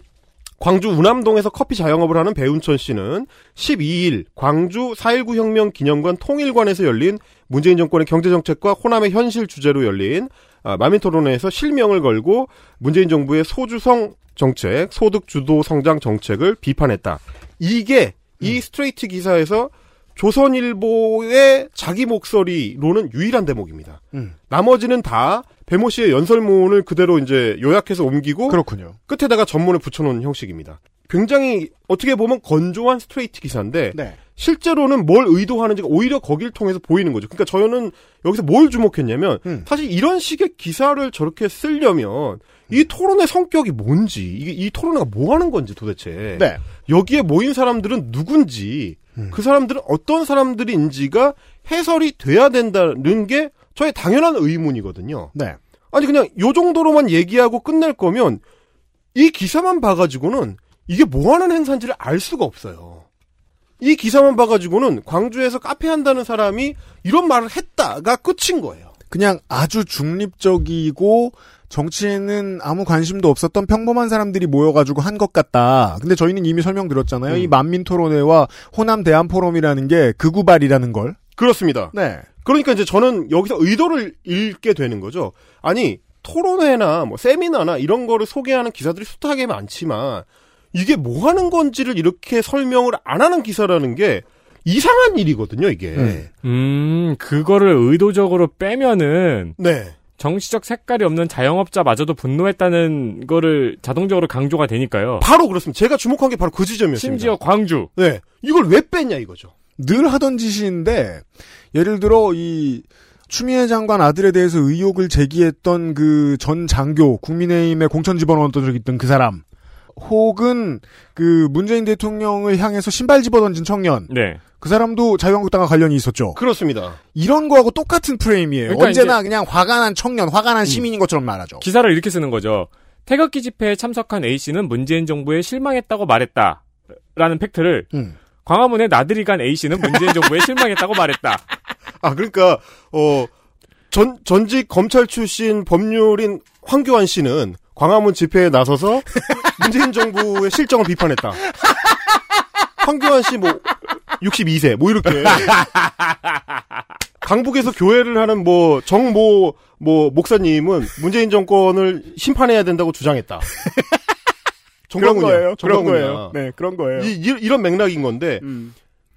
광주 우남동에서 커피 자영업을 하는 배운천 씨는 12일 광주 4.19 혁명 기념관 통일관에서 열린 문재인 정권의 경제정책과 호남의 현실 주제로 열린 아, 마민 토론회에서 실명을 걸고 문재인 정부의 소주성 정책, 소득 주도 성장 정책을 비판했다. 이게 이 스트레이트 기사에서 조선일보의 자기 목소리로는 유일한 대목입니다. 음. 나머지는 다 배모 씨의 연설문을 그대로 이제 요약해서 옮기고 그렇군요. 끝에다가 전문을 붙여놓은 형식입니다. 굉장히 어떻게 보면 건조한 스트레이트 기사인데 네. 실제로는 뭘 의도하는지가 오히려 거길 통해서 보이는 거죠. 그러니까 저는 여기서 뭘 주목했냐면 음. 사실 이런 식의 기사를 저렇게 쓰려면 이 토론의 성격이 뭔지 이게 이 토론회가 뭐 하는 건지 도대체 네. 여기에 모인 사람들은 누군지 음. 그 사람들은 어떤 사람들인지가 해설이 돼야 된다는 게 저의 당연한 의문이거든요. 네. 아니 그냥 요 정도로만 얘기하고 끝낼 거면 이 기사만 봐가지고는 이게 뭐 하는 행사인지를 알 수가 없어요. 이 기사만 봐가지고는 광주에서 카페 한다는 사람이 이런 말을 했다가 끝인 거예요. 그냥 아주 중립적이고 정치에는 아무 관심도 없었던 평범한 사람들이 모여가지고 한 것 같다. 근데 저희는 이미 설명드렸잖아요. 음. 이 만민토론회와 호남 대한포럼이라는 게 극우발이라는 걸. 그렇습니다. 네. 그러니까 이제 저는 여기서 의도를 읽게 되는 거죠. 아니 토론회나 뭐 세미나나 이런 거를 소개하는 기사들이 숱하게 많지만 이게 뭐 하는 건지를 이렇게 설명을 안 하는 기사라는 게 이상한 일이거든요, 이게. 음. 음, 그거를 의도적으로 빼면은 네. 정치적 색깔이 없는 자영업자마저도 분노했다는 거를 자동적으로 강조가 되니까요. 바로 그렇습니다. 제가 주목한 게 바로 그 지점이었습니다. 심지어 광주. 네. 이걸 왜 뺐냐 이거죠. 늘 하던 짓인데 예를 들어 이 추미애 장관 아들에 대해서 의혹을 제기했던 그 전 장교 국민의힘의 공천 집어넣었던 적 있던 그 사람 혹은 그 문재인 대통령을 향해서 신발 집어던진 청년 네. 그 사람도 자유한국당과 관련이 있었죠. 그렇습니다. 이런 거하고 똑같은 프레임이에요. 그러니까 언제나 그냥 화가 난 청년, 화가 난 시민인 것처럼 말하죠. 기사를 이렇게 쓰는 거죠. 태극기 집회에 참석한 A씨는 문재인 정부에 실망했다고 말했다. 라는 팩트를 음. 광화문에 나들이 간 A씨는 문재인 정부에 실망했다고 말했다. 아 그러니까 어 전 전직 검찰 출신 법률인 황교안 씨는 광화문 집회에 나서서 문재인 정부의 실정을 비판했다. 황교안 씨 뭐 62세 뭐 이렇게 강북에서 교회를 하는 뭐 정모 뭐 목사님은 문재인 정권을 심판해야 된다고 주장했다. 그런 거예요. 그런 정광훈이야. 거예요. 네, 그런 거예요. 이, 이- 이런 맥락인 건데 음.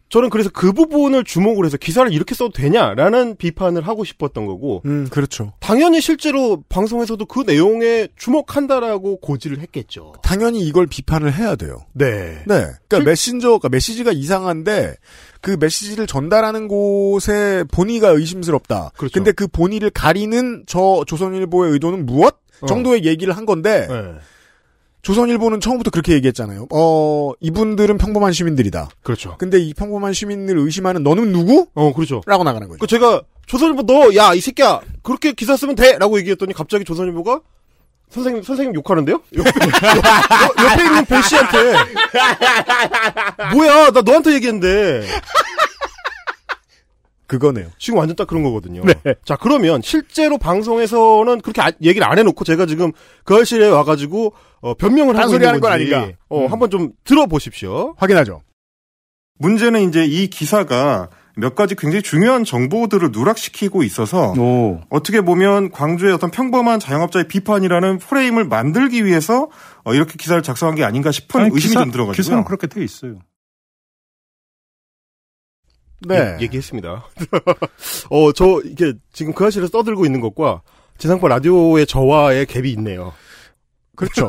저는 그래서 그 부분을 주목을 해서 기사를 이렇게 써도 되냐라는 비판을 하고 싶었던 거고 음, 그렇죠. 당연히 실제로 방송에서도 그 내용에 주목한다라고 고지를 했겠죠. 당연히 이걸 비판을 해야 돼요. 네. 네. 그러니까 메신저가 메시지가 이상한데 그 메시지를 전달하는 곳에 본의가 의심스럽다. 그렇죠. 근데 그 본의를 가리는 저 조선일보의 의도는 무엇? 어. 정도의 얘기를 한 건데 네. 조선일보는 처음부터 그렇게 얘기했잖아요. 어, 이분들은 평범한 시민들이다. 그렇죠. 근데 이 평범한 시민을 의심하는 너는 누구? 어, 그렇죠. 라고 나가는 거죠. 그 제가 조선일보 너 야 이 새끼야 그렇게 기사 쓰면 돼 라고 얘기했더니 갑자기 조선일보가 선생님 선생님 욕하는데요? 옆에, 옆- 옆에 있는 배 씨한테 뭐야 나 너한테 얘기했는데 그거네요. 지금 완전 딱 그런 거거든요. 자 그러면 실제로 방송에서는 그렇게 아- 얘기를 안 해놓고 제가 지금 그 할실에 와가지고 어, 변명을 하고 있는 하는 건 건지 아닌가? 어, 음. 한번 좀 들어보십시오. 확인하죠. 문제는 이제 이 기사가 몇 가지 굉장히 중요한 정보들을 누락시키고 있어서 어떻게 보면 광주의 어떤 평범한 자영업자의 비판이라는 프레임을 만들기 위해서 어, 이렇게 기사를 작성한 게 아닌가 싶은 아니, 의심이 기사- 좀 들어가지고요. 기사는 그렇게 돼 있어요. 네. 얘- 얘기 했습니다. 어, 저, 이게, 지금 그 사실을 써들고 있는 것과 지상파 라디오의 저와의 갭이 있네요. 그렇죠.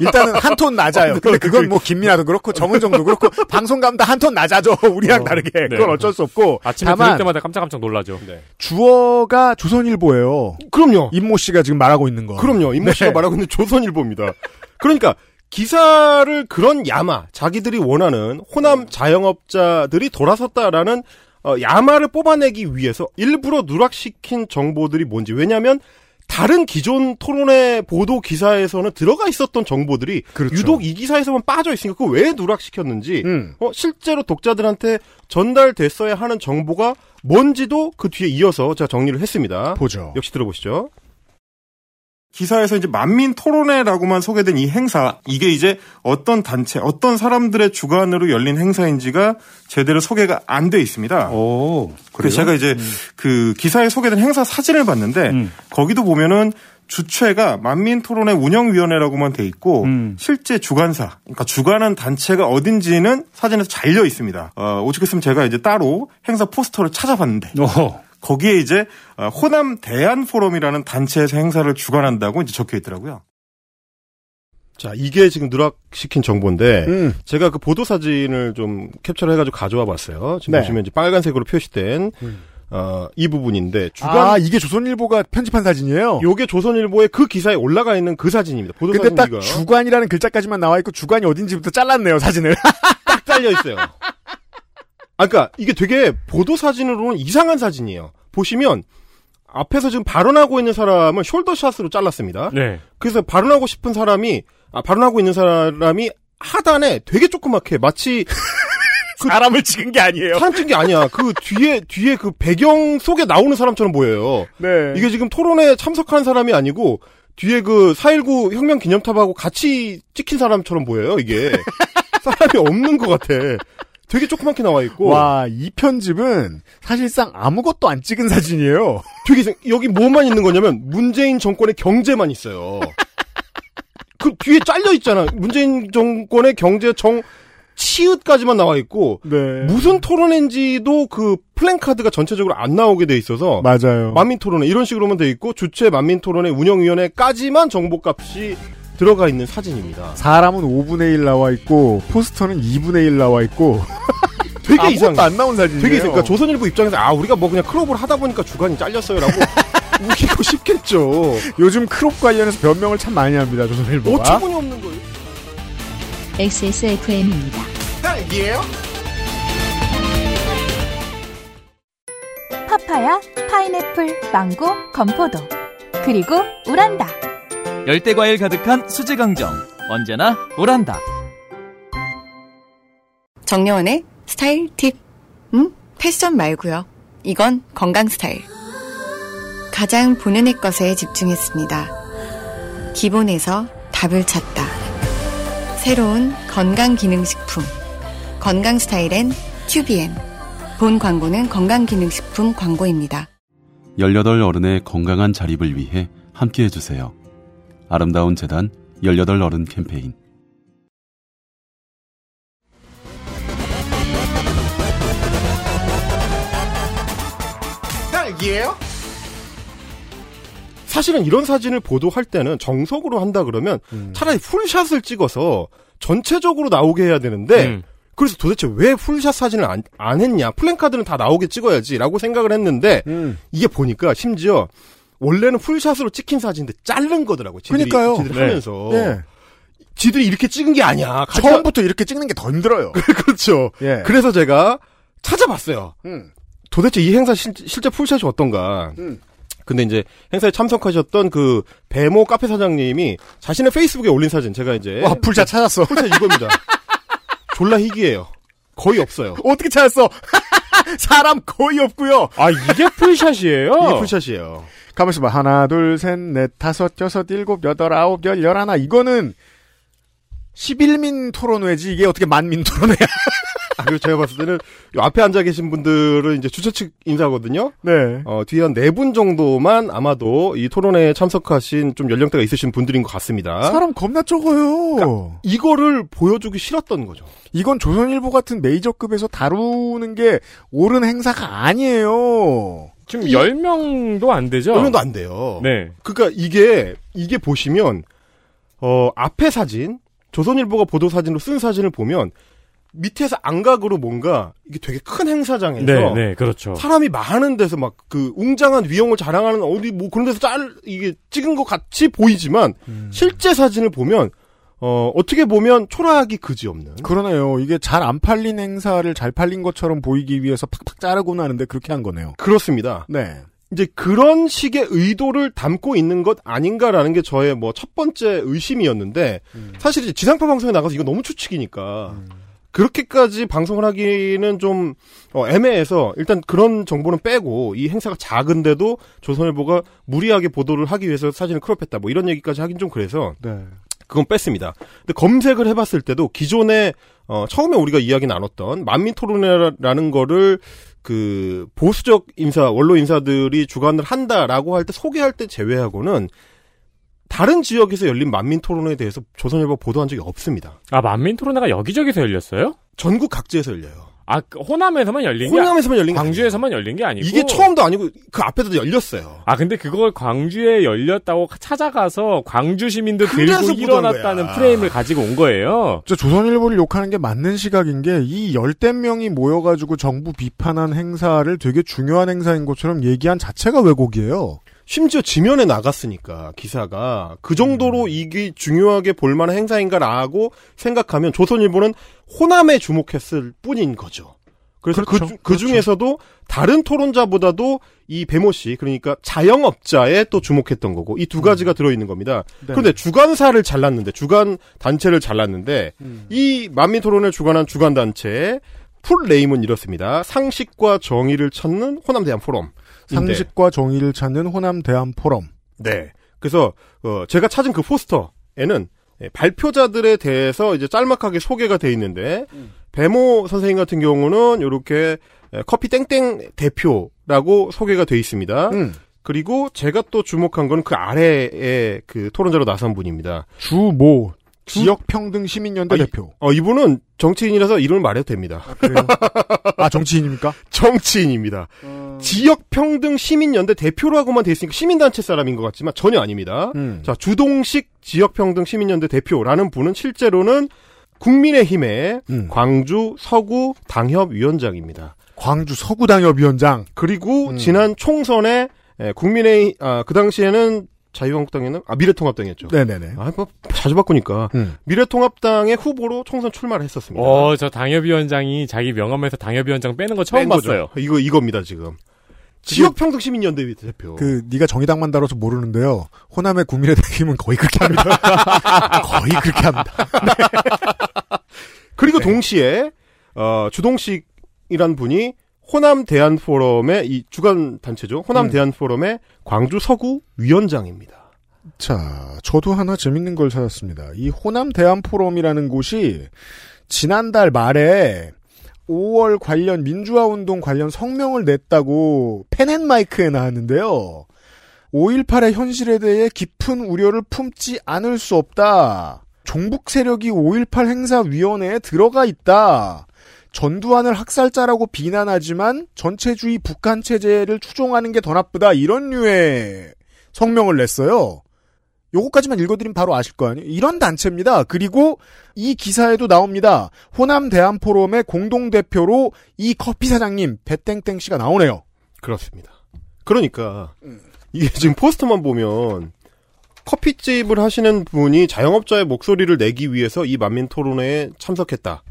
일단은 한 톤 낮아요. 근데 그건 뭐 김민아도 그렇고 정은정도 그렇고 방송감도 한 톤 낮아져. 우리랑 다르게. 그건 어쩔 수 없고. 아침에 다만 들을 때마다 깜짝깜짝 놀라죠. 주어가 조선일보예요. 그럼요. 임모 씨가 지금 말하고 있는 거. 그럼요. 임모 씨가 네. 말하고 있는 조선일보입니다. 그러니까, 기사를 그런 야마, 자기들이 원하는 호남 자영업자들이 돌아섰다라는 어, 야마를 뽑아내기 위해서 일부러 누락시킨 정보들이 뭔지. 왜냐하면 다른 기존 토론회 보도 기사에서는 들어가 있었던 정보들이 그렇죠. 유독 이 기사에서만 빠져 있으니까 그걸 왜 누락시켰는지 음. 어, 실제로 독자들한테 전달됐어야 하는 정보가 뭔지도 그 뒤에 이어서 제가 정리를 했습니다. 보죠. 역시 들어보시죠. 기사에서 이제 만민 토론회라고만 소개된 이 행사 이게 이제 어떤 단체 어떤 사람들의 주관으로 열린 행사인지가 제대로 소개가 안 돼 있습니다. 오, 그래서 제가 이제 그 기사에 소개된 행사 사진을 봤는데 음. 거기도 보면은 주최가 만민 토론회 운영위원회라고만 돼 있고 음. 실제 주관사 그러니까 주관한 단체가 어딘지는 사진에서 잘려 있습니다. 어, 오죽했으면 제가 이제 따로 행사 포스터를 찾아봤는데 오. 거기에 이제 어, 호남 대한 포럼이라는 단체에서 행사를 주관한다고 이제 적혀 있더라고요. 자, 이게 지금 누락시킨 정보인데, 음. 제가 그 보도 사진을 좀 캡처를 해가지고 가져와 봤어요. 지금 네. 보시면 이제 빨간색으로 표시된, 어, 이 부분인데, 주간, 아, 이게 조선일보가 편집한 사진이에요? 요게 조선일보의 그 기사에 올라가 있는 그 사진입니다. 보도 근데 딱 주관이라는 글자까지만 나와 있고 주관이 어딘지부터 잘랐네요, 사진을. 딱 잘려 있어요. 아, 그니까, 이게 되게 보도 사진으로는 이상한 사진이에요. 보시면, 앞에서 지금 발언하고 있는 사람을 숄더샷으로 잘랐습니다. 네. 그래서 발언하고 싶은 사람이, 아, 발언하고 있는 사람이 하단에 되게 조그맣게 마치 사람을 찍은 게 아니에요. 사람 찍은 게 아니야. 그 뒤에, 뒤에 그 배경 속에 나오는 사람처럼 보여요. 네. 이게 지금 토론에 참석한 사람이 아니고, 뒤에 그 4.19 혁명 기념탑하고 같이 찍힌 사람처럼 보여요, 이게. 사람이 없는 것 같아. 되게 조그맣게 나와 있고. 와, 이 편집은 사실상 아무것도 안 찍은 사진이에요. 되게, 생- 여기 뭐만 있는 거냐면, 문재인 정권의 경제만 있어요. 그 뒤에 잘려 있잖아. 문재인 정권의 경제 정, 치읓까지만 나와 있고, 네. 무슨 토론인지도 그 플랜카드가 전체적으로 안 나오게 돼 있어서 맞아요. 만민 토론회 이런 식으로만 돼 있고 주최 만민 토론회 운영위원회까지만 정보값이 들어가 있는 사진입니다. 사람은 5분의 1 나와 있고 포스터는 2분의 1 나와 있고 되게 아무것도 이상해. 안 나온 사진이에요. 되게. 그러니까 조선일보 입장에서 아 우리가 뭐 그냥 crop을 하다 보니까 주관이 잘렸어요라고 우기고 싶겠죠. 요즘 crop 관련해서 변명을 참 많이 합니다. 조선일보가. 어처구니 없는 거예요. XSFM입니다. 딸기예요? 파파야, 파인애플, 망고, 건포도. 그리고 우란다. 열대과일 가득한 수제강정 언제나 오란다 정려원의 스타일 팁. 음? 패션 말고요. 이건 건강 스타일. 가장 보는 애 것에 집중했습니다. 기본에서 답을 찾다. 새로운 건강기능식품. 건강 스타일엔 튜비엔. 본 광고는 건강기능식품 광고입니다. 18 어른의 건강한 자립을 위해 함께 해주세요. 아름다운 재단 18 어른 캠페인. 딸기예요? 사실은 이런 사진을 보도할 때는 정석으로 한다 그러면 차라리 풀샷을 찍어서 전체적으로 나오게 해야 되는데 음. 그래서 도대체 왜 풀샷 사진을 안, 안 했냐 플랜카드는 다 나오게 찍어야지라고 생각을 했는데 음. 이게 보니까 심지어 원래는 풀샷으로 찍힌 사진인데 자른 거더라고요. 지들이, 그러니까요. 지들이 네. 하면서 네. 지들이 이렇게 찍은 게 아니야. 가짜- 처음부터 이렇게 찍는 게 더 힘들어요. 그렇죠. 예. 그래서 제가 찾아봤어요. 음. 도대체 이 행사 실, 실제 풀샷이 어떤가. 음. 근데 이제 행사에 참석하셨던 그 배모 카페 사장님이 자신의 페이스북에 올린 사진 제가 이제 와, full shot 찾았어. full shot 이겁니다. 졸라 희귀해요. 거의 없어요. 어떻게 찾았어? 사람 거의 없고요. 아 이게 풀샷이에요? 이게 풀샷이에요. 가만있어 봐. 하나, 둘, 셋, 넷, 다섯, 여섯, 일곱, 여덟, 아홉, 열, 열하나. 이거는 11민 토론회지. 이게 어떻게 만민 토론회야? 아, 그리고 제가 봤을 때는 요 앞에 앉아 계신 분들은 이제 주최 측 인사거든요. 네. 어, 뒤에 한 네 분 정도만 아마도 이 토론회에 참석하신 좀 연령대가 있으신 분들인 것 같습니다. 사람 겁나 적어요. 이거를 보여주기 싫었던 거죠. 이건 조선일보 같은 메이저급에서 다루는 게 옳은 행사가 아니에요. 지금 10명도 안 되죠? 설명도 안 돼요. 네. 그러니까 이게 이게 보시면 어 앞에 사진 조선일보가 보도 사진으로 쓴 사진을 보면 밑에서 안각으로 뭔가 이게 되게 큰 행사장에서 네, 네, 그렇죠. 사람이 많은 데서 막 그 웅장한 위용을 자랑하는 어디 뭐 그런 데서 짤 이게 찍은 것 같이 보이지만 음. 실제 사진을 보면 어 어떻게 보면 초라하기 그지없는 그러네요. 이게 잘 안 팔린 행사를 잘 팔린 것처럼 보이기 위해서 팍팍 자르고 나는데 그렇게 한 거네요. 그렇습니다. 네. 이제 그런 식의 의도를 담고 있는 것 아닌가라는 게 저의 뭐 첫 번째 의심이었는데 사실 이제 지상파 방송에 나가서 이거 너무 추측이니까 그렇게까지 방송을 하기는 좀 어, 애매해서 일단 그런 정보는 빼고 이 행사가 작은데도 조선일보가 무리하게 보도를 하기 위해서 사진을 크롭했다 뭐 이런 얘기까지 하긴 좀 그래서 네. 그건 뺐습니다. 근데 검색을 해봤을 때도 기존에 어, 처음에 우리가 이야기 나눴던 만민 토론회라는 거를 그 보수적 인사 원로 인사들이 주관을 한다라고 할 때 소개할 때 제외하고는 다른 지역에서 열린 만민 토론회에 대해서 조선일보 보도한 적이 없습니다. 아, 만민 토론회가 여기저기서 열렸어요? 전국 각지에서 열려요. 아, 그 호남에서만 열린 게 호남에서만 열린 게 광주에서만 열린 게 아니고 이게 처음도 아니고 그 앞에도 열렸어요. 아 근데 그걸 광주에 열렸다고 찾아가서 광주 시민들 그래서 들고 일어났다는 거야. 프레임을 가지고 온 거예요. 저 조선일보를 욕하는 게 맞는 시각인 게 이 열댓 명이 모여 가지고 정부 비판한 행사를 되게 중요한 행사인 것처럼 얘기한 자체가 왜곡이에요. 심지어 지면에 나갔으니까 기사가 그 정도로 음. 이게 중요하게 볼만한 행사인가라고 생각하면 조선일보는 호남에 주목했을 뿐인 거죠. 그래서 그렇죠. 그, 그 중에서도 다른 토론자보다도 이 배모 씨 그러니까 자영업자에 또 주목했던 거고 이 두 가지가 들어있는 겁니다. 네. 그런데 주간사를 잘랐는데 주간 단체를 잘랐는데 음. 이 만민 토론을 주관한 주간 단체 full name은 이렇습니다. 상식과 정의를 찾는 호남 대안 포럼. 상식과 정의를 찾는 호남 대안 포럼. 네. 그래서 어, 제가 찾은 그 포스터에는 예, 발표자들에 대해서 이제 짤막하게 소개가 돼 있는데 배모 선생님 같은 경우는 이렇게 커피 땡땡 대표라고 소개가 돼 있습니다. 음. 그리고 제가 또 주목한 건 그 아래에 그 토론자로 나선 분입니다. 주모 지역평등 시민연대 아, 이- 대표. 어, 이분은 정치인이라서 이름을 말해도 됩니다. 아 정치인입니까? 정치인입니다. 지역평등 시민연대 대표라고만 돼 있으니까 시민단체 사람인 것 같지만 전혀 아닙니다. 음. 자, 주동식 지역평등 시민연대 대표라는 분은 실제로는 국민의힘의 음. 광주 서구 당협위원장입니다. 광주 서구 당협위원장. 그리고 음. 지난 총선에 에, 국민의 아, 그 당시에는 자유한국당에는 아 미래통합당이었죠. 네네네. 아, 뭐 자주 바꾸니까 음. 미래통합당의 후보로 총선 출마를 했었습니다. 어, 저 당협위원장이 자기 명함에서 당협위원장 빼는 거 처음. 봤어요. 이거 이겁니다 지금. 지역평등시민연대 대표. 그 네가 정의당만 다뤄서 모르는데요. 호남의 국민의당이면 거의 그렇게 합니다. 거의 그렇게 합니다. 그리고 동시에 어, 주동식이란 분이 호남 대한 포럼의 이 주간 단체죠. 호남 음. 대한 포럼의 광주 서구 위원장입니다. 자, 저도 하나 재밌는 걸 찾았습니다. 이 호남 대한 포럼이라는 곳이 지난달 말에 5월 관련 민주화 운동 관련 성명을 냈다고 펜앤마이크에 나왔는데요. 5.18의 현실에 대해 깊은 우려를 품지 않을 수 없다. 종북 세력이 5.18 행사위원회에 들어가 있다. 전두환을 학살자라고 비난하지만 전체주의 북한 체제를 추종하는 게 더 나쁘다. 이런 류의 성명을 냈어요. 요거까지만 읽어드리면 바로 아실 거 아니에요. 이런 단체입니다. 그리고 이 기사에도 나옵니다. 호남 대한포럼의 공동대표로 이 커피 사장님 배땡땡 씨가 나오네요. 그렇습니다. 그러니까 이게 지금 포스터만 보면 커피집을 하시는 분이 자영업자의 목소리를 내기 위해서 이 만민 토론회에 참석했다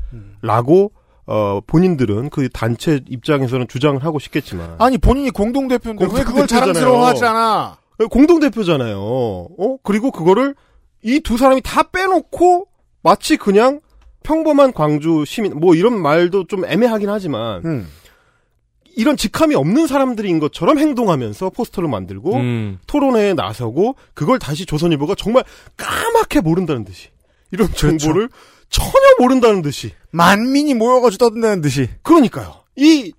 라고 어, 본인들은 그 단체 입장에서는 주장을 하고 싶겠지만 아니 본인이 공동대표인데 왜 그걸 공동대표잖아요. 자랑스러워하잖아. 공동대표잖아요. 어? 그리고 그거를 이 두 사람이 다 빼놓고 마치 그냥 평범한 광주 시민 뭐 이런 말도 좀 애매하긴 하지만 음. 이런 직함이 없는 사람들인 것처럼 행동하면서 포스터를 만들고 음. 토론회에 나서고 그걸 다시 조선일보가 정말 까맣게 모른다는 듯이 이런 그렇죠. 전혀 모른다는 듯이 만민이 모여가지고 떠든다는 듯이. 그러니까요. 이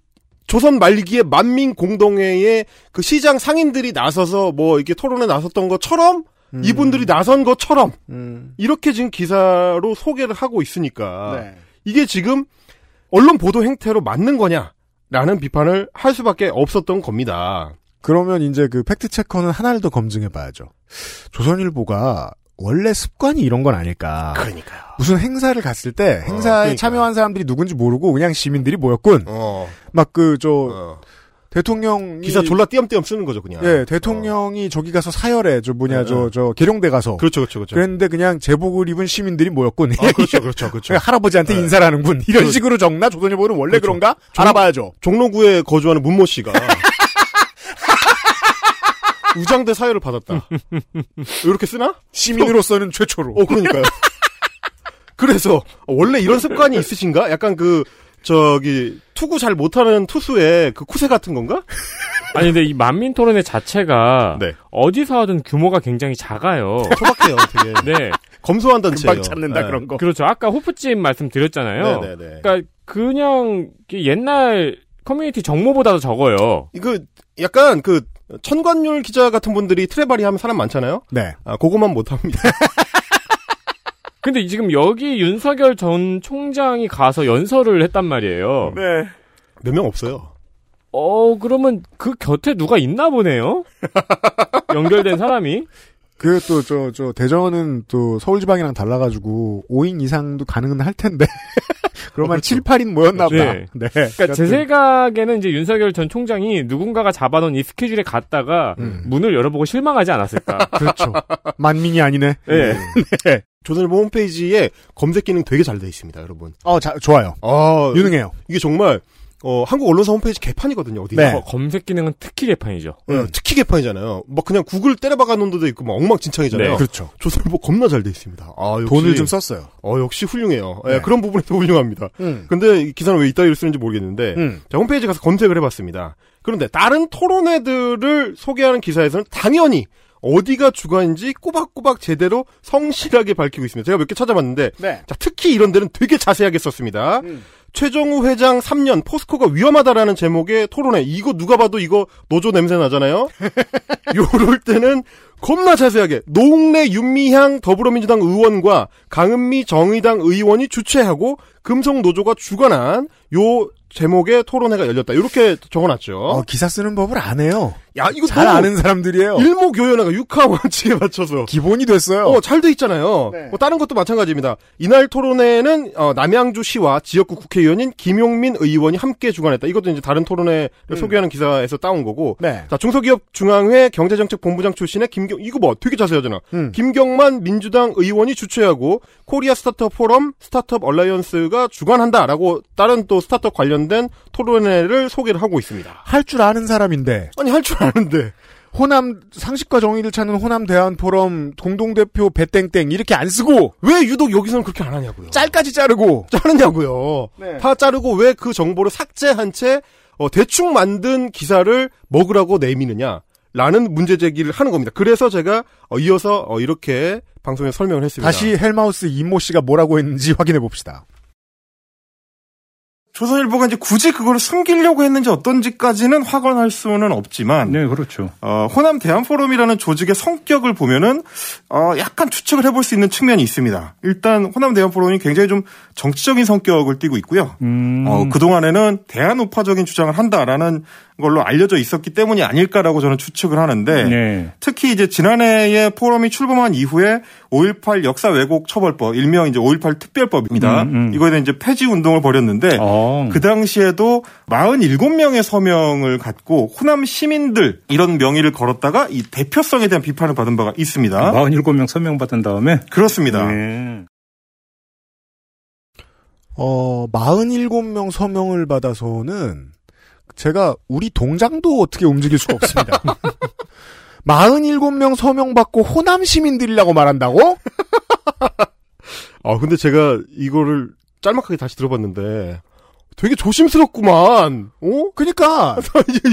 조선 말기의 만민 공동회에 그 시장 상인들이 나서서 뭐 이렇게 토론에 나섰던 것처럼 음. 이분들이 나선 것처럼 음. 이렇게 지금 기사로 소개를 하고 있으니까 네. 이게 지금 언론 보도 행태로 맞는 거냐라는 비판을 할 수밖에 없었던 겁니다. 그러면 이제 그 팩트 체커는 하나를 더 검증해 봐야죠. 조선일보가 원래 습관이 이런 건 아닐까. 그러니까요. 무슨 행사를 갔을 때 행사에 그러니까요. 참여한 사람들이 누군지 모르고 그냥 시민들이 모였군. 어, 막그저 어. 대통령이 기사 졸라 띄엄띄엄 쓰는 거죠, 그냥. 예, 대통령이 저기 가서 사열에 저 뭐냐 예, 저 예. 저 계룡대 가서 그렇죠, 그렇죠, 그렇죠. 그랬는데 그냥 제복을 입은 시민들이 모였군. 아, 그렇죠, 그렇죠, 그렇죠. 할아버지한테 예. 인사를 하는군. 이런 그- 식으로 적나? 조선일보는 원래 그렇죠. 그런가 종- 알아봐야죠. 종로구에 거주하는 문모 씨가 우장대 사유를 받았다. 이렇게 쓰나? 시민으로서는 최초로. 어, 그러니까요. 그래서 원래 이런 습관이 있으신가? 약간 그 저기 투구 잘 못하는 투수의 그 쿠세 같은 건가? 아니 근데 이 만민 토론회 자체가 네. 어디서 하든 규모가 굉장히 작아요. 소박해요, 되게. 네. 검소한 단체예요. 금방 찾는다 네. 그런 거. 그렇죠. 아까 호프집 말씀드렸잖아요. 네네네. 그러니까 그냥 옛날 커뮤니티 정모보다도 적어요. 이거 약간 그 천관율 기자 같은 분들이 트레바리 하면 사람 많잖아요. 네. 아, 그거만 못 합니다. 근데 지금 여기 윤석열 전 총장이 가서 연설을 했단 말이에요. 네. 몇 명 없어요. 어, 그러면 그 곁에 누가 있나 보네요? 연결된 사람이? 그또저저 대전은 또 서울 지방이랑 달라 가지고 5인 이상도 가능은 할 텐데 그러면 7, 8인 모였나 보다. 네. 네. 그러니까 제 생각에는 이제 윤석열 전 총장이 누군가가 잡아놓은 이 스케줄에 갔다가 음. 문을 열어보고 실망하지 않았을까. 그렇죠. 만민이 아니네. 네. 네. 조선일보 홈페이지에 검색 기능 되게 잘 돼 있습니다, 여러분. 어, 자, 좋아요. 아, 유능해요. 이게 정말 어, 한국 언론사 홈페이지 개판이거든요, 어디가. 네. 어, 검색 기능은 특히 개판이죠. 어, 특히 개판이잖아요. 막 그냥 구글 때려박아 놓은 데도 있고 막 엉망진창이잖아요. 네. 그렇죠. 조선일보 겁나 잘 돼 있습니다. 아, 역시. 돈을 좀 썼어요. 어, 역시 훌륭해요. 예, 네. 그런 부분에서 훌륭합니다. 음. 근데 이 기사는 왜 이따위로 쓰는지 모르겠는데, 음. 자, 홈페이지 가서 검색을 해봤습니다. 그런데 다른 토론회들을 소개하는 기사에서는 당연히 어디가 주관인지 꼬박꼬박 제대로 성실하게 밝히고 있습니다. 제가 몇 개 찾아봤는데, 네. 자, 특히 이런 데는 되게 자세하게 썼습니다. 음. 최정우 회장 3년 포스코가 위험하다라는 제목의 토론회. 이거 누가 봐도 이거 노조 냄새 나잖아요. 요럴 때는 겁나 자세하게 노웅래 윤미향 더불어민주당 의원과 강은미 정의당 의원이 주최하고 금속 노조가 주관한 요 제목의 토론회가 열렸다. 이렇게 적어놨죠. 어, 기사 쓰는 법을 안 해요. 야 이거 잘 아는 사람들이에요. 일목요연하가 육하 원칙에 맞춰서 기본이 됐어요. 어, 잘 돼 있잖아요. 네. 뭐 다른 것도 마찬가지입니다. 이날 토론회는 어, 남양주시와 지역구 국회의원인 김용민 의원이 함께 주관했다. 이것도 이제 다른 토론회를 소개하는 기사에서 따온 거고. 음. 네. 자, 중소기업 중앙회 경제정책본부장 출신의 김경 이거 뭐 되게 자세하잖아. 음. 김경만 민주당 의원이 주최하고 코리아 스타트업 포럼 스타트업 얼라이언스가 주관한다라고 다른 또 스타트업 관련 된 토론회를 소개를 하고 있습니다. 할 줄 아는 사람인데 아니 할 줄 아는데 호남 상식과 정의를 찾는 호남 대안 포럼 공동 대표 배땡땡 이렇게 안 쓰고 왜 유독 여기서는 그렇게 안 하냐고요. 짤까지 자르고 자르냐고요. 네. 다 자르고 왜 그 정보를 삭제한 채 어, 대충 만든 기사를 먹으라고 내미느냐. 라는 문제 제기를 하는 겁니다. 그래서 제가 어, 이어서 어, 이렇게 방송에 설명을 했습니다. 다시 헬마우스 임모 씨가 뭐라고 했는지 확인해 봅시다. 조선일보가 이제 굳이 그걸 숨기려고 했는지 어떤지까지는 확언할 수는 없지만, 네, 그렇죠. 어, 호남 대한 포럼이라는 조직의 성격을 보면은 어, 약간 추측을 해볼 수 있는 측면이 있습니다. 일단 호남 대한 포럼이 굉장히 좀 정치적인 성격을 띠고 있고요. 음. 어, 그 동안에는 대한 우파적인 주장을 한다라는 걸로 알려져 있었기 때문이 아닐까라고 저는 추측을 하는데 네. 특히 이제 지난해에 포럼이 출범한 이후에 5.18 역사 왜곡 처벌법 일명 이제 5.18 특별법입니다. 음, 음. 이거에 대한 이제 폐지 운동을 벌였는데 어. 그 당시에도 47명의 서명을 갖고 호남 시민들 이런 명의를 걸었다가 이 대표성에 대한 비판을 받은 바가 있습니다. 47명 서명 받은 다음에 그렇습니다. 네. 어, 47명 서명을 받아서는 제가 우리 동장도 어떻게 움직일 수가 없습니다. 47명 서명받고 호남 시민들이라고 말한다고? 아 근데 제가 이거를 짤막하게 다시 들어봤는데 되게 조심스럽구만. 어? 그니까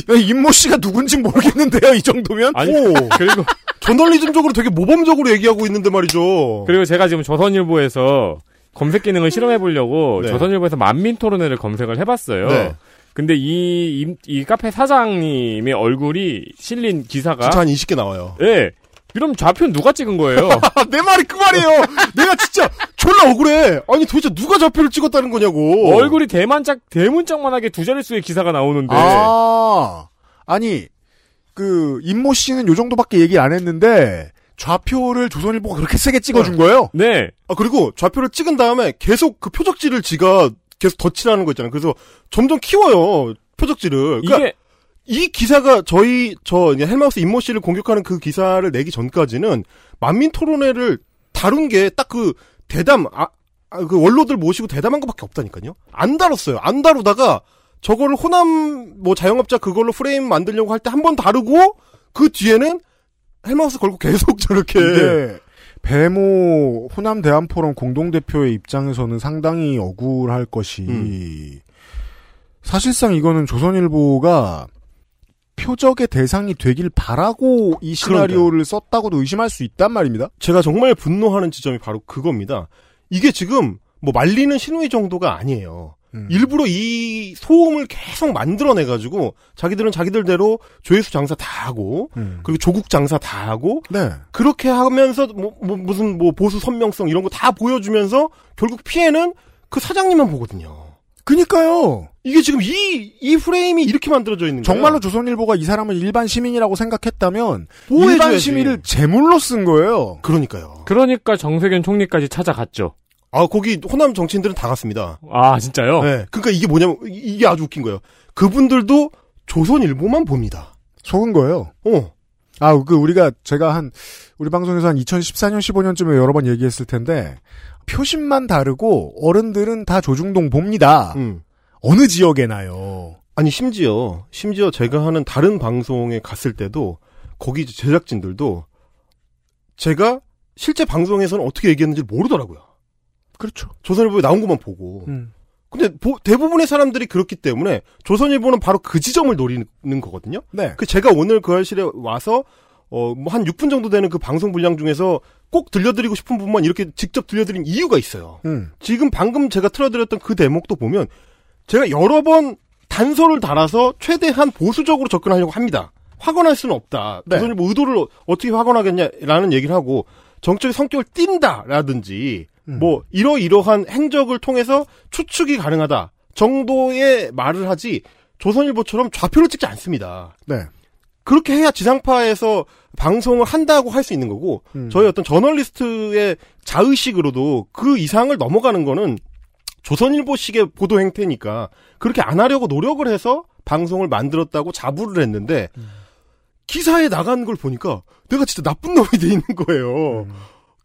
임모 씨가 누군지 모르겠는데요. 이 정도면? 아니 그리고 저널리즘적으로 되게 모범적으로 얘기하고 있는데 말이죠. 그리고 제가 지금 조선일보에서 검색 기능을 실험해 보려고 네. 조선일보에서 만민 토론회를 검색을 해봤어요. 네. 근데 이, 이, 이 카페 사장님의 얼굴이 실린 기사가 진짜 한 20개 나와요. 예. 그럼 좌표는 누가 찍은 거예요? 내 말이 그 말이에요. 내가 진짜 졸라 억울해. 아니 도대체 누가 좌표를 찍었다는 거냐고. 얼굴이 대만짝 대문짝만하게 두 자릿수의 기사가 나오는데 아, 아니, 그, 임모 씨는 요 정도밖에 얘기 안 했는데, 좌표를 조선일보가 그렇게 세게 찍어준 거예요? 네. 아 그리고 좌표를 찍은 다음에 계속 그 표적지를 지가 계속 덧칠하는 거 있잖아요. 그래서 점점 키워요 표적지를. 그러니까 이게 이 기사가 저희 저 헬마우스 임모 씨를 공격하는 그 기사를 내기 전까지는 만민 토론회를 다룬 게 딱 그 대담 아, 아, 그 원로들 모시고 대담한 것밖에 없다니까요. 안 다뤘어요. 안 다루다가 저거를 호남 뭐 자영업자 그걸로 프레임 만들려고 할 때 한 번 다루고 그 뒤에는 헬마우스 걸고 계속 저렇게 근데, 배모 호남 대한포럼 공동대표의 입장에서는 상당히 억울할 것이, 음. 사실상 이거는 조선일보가 표적의 대상이 되길 바라고 이 시나리오를 썼다고도 의심할 수 있단 말입니다. 제가 정말 분노하는 지점이 바로 그겁니다. 이게 지금 뭐 말리는 신우이 정도가 아니에요. 음. 일부러 이 소음을 계속 만들어내가지고 자기들은 자기들대로 조회수 장사 다 하고 음. 그리고 조국 장사 다 하고 네. 그렇게 하면서 뭐, 뭐 무슨 뭐 보수 선명성 이런 거 다 보여주면서 결국 피해는 그 사장님만 보거든요. 그니까요. 이게 지금 이, 이 프레임이 이렇게 만들어져 있는 거예요. 정말로 조선일보가 이 사람을 일반 시민이라고 생각했다면. 일반 시민을 제물로 쓴 거예요. 그러니까요. 그러니까 정세균 총리까지 찾아갔죠. 아 거기 호남 정치인들은 다 갔습니다. 아 진짜요? 네. 그러니까 이게 뭐냐면 이- 이게 아주 웃긴 거예요. 그분들도 조선일보만 봅니다. 속은 거예요. 어. 아, 그 우리가 제가 한 우리 방송에서 한 2014년 15년쯤에 여러 번 얘기했을 텐데 표심만 다르고 어른들은 다 조중동 봅니다. 음. 어느 지역에나요. 아니 심지어 심지어 제가 하는 다른 방송에 갔을 때도 거기 제작진들도 제가 실제 방송에서는 어떻게 얘기했는지 모르더라고요. 그렇죠. 조선일보에 나온 것만 보고. 음. 근데 보- 대부분의 사람들이 그렇기 때문에 조선일보는 바로 그 지점을 노리는 거거든요. 네. 그 제가 오늘 그 할실에 와서 어 뭐 한 6분 정도 되는 그 방송 분량 중에서 꼭 들려드리고 싶은 부분만 이렇게 직접 들려드린 이유가 있어요. 음. 지금 방금 제가 틀어드렸던 그 대목도 보면 제가 여러 번 단서를 달아서 최대한 보수적으로 접근하려고 합니다. 확언할 수는 없다. 네. 조선일보 의도를 어떻게 확언하겠냐라는 얘기를 하고 정적인 성격을 띈다라든지 음. 뭐 이러이러한 행적을 통해서 추측이 가능하다 정도의 말을 하지 조선일보처럼 좌표를 찍지 않습니다. 네. 그렇게 해야 지상파에서 방송을 한다고 할 수 있는 거고 음. 저희 어떤 저널리스트의 자의식으로도 그 이상을 넘어가는 거는 조선일보식의 보도 행태니까 그렇게 안 하려고 노력을 해서 방송을 만들었다고 자부를 했는데 기사에 나간 걸 보니까 내가 진짜 나쁜 놈이 돼 있는 거예요.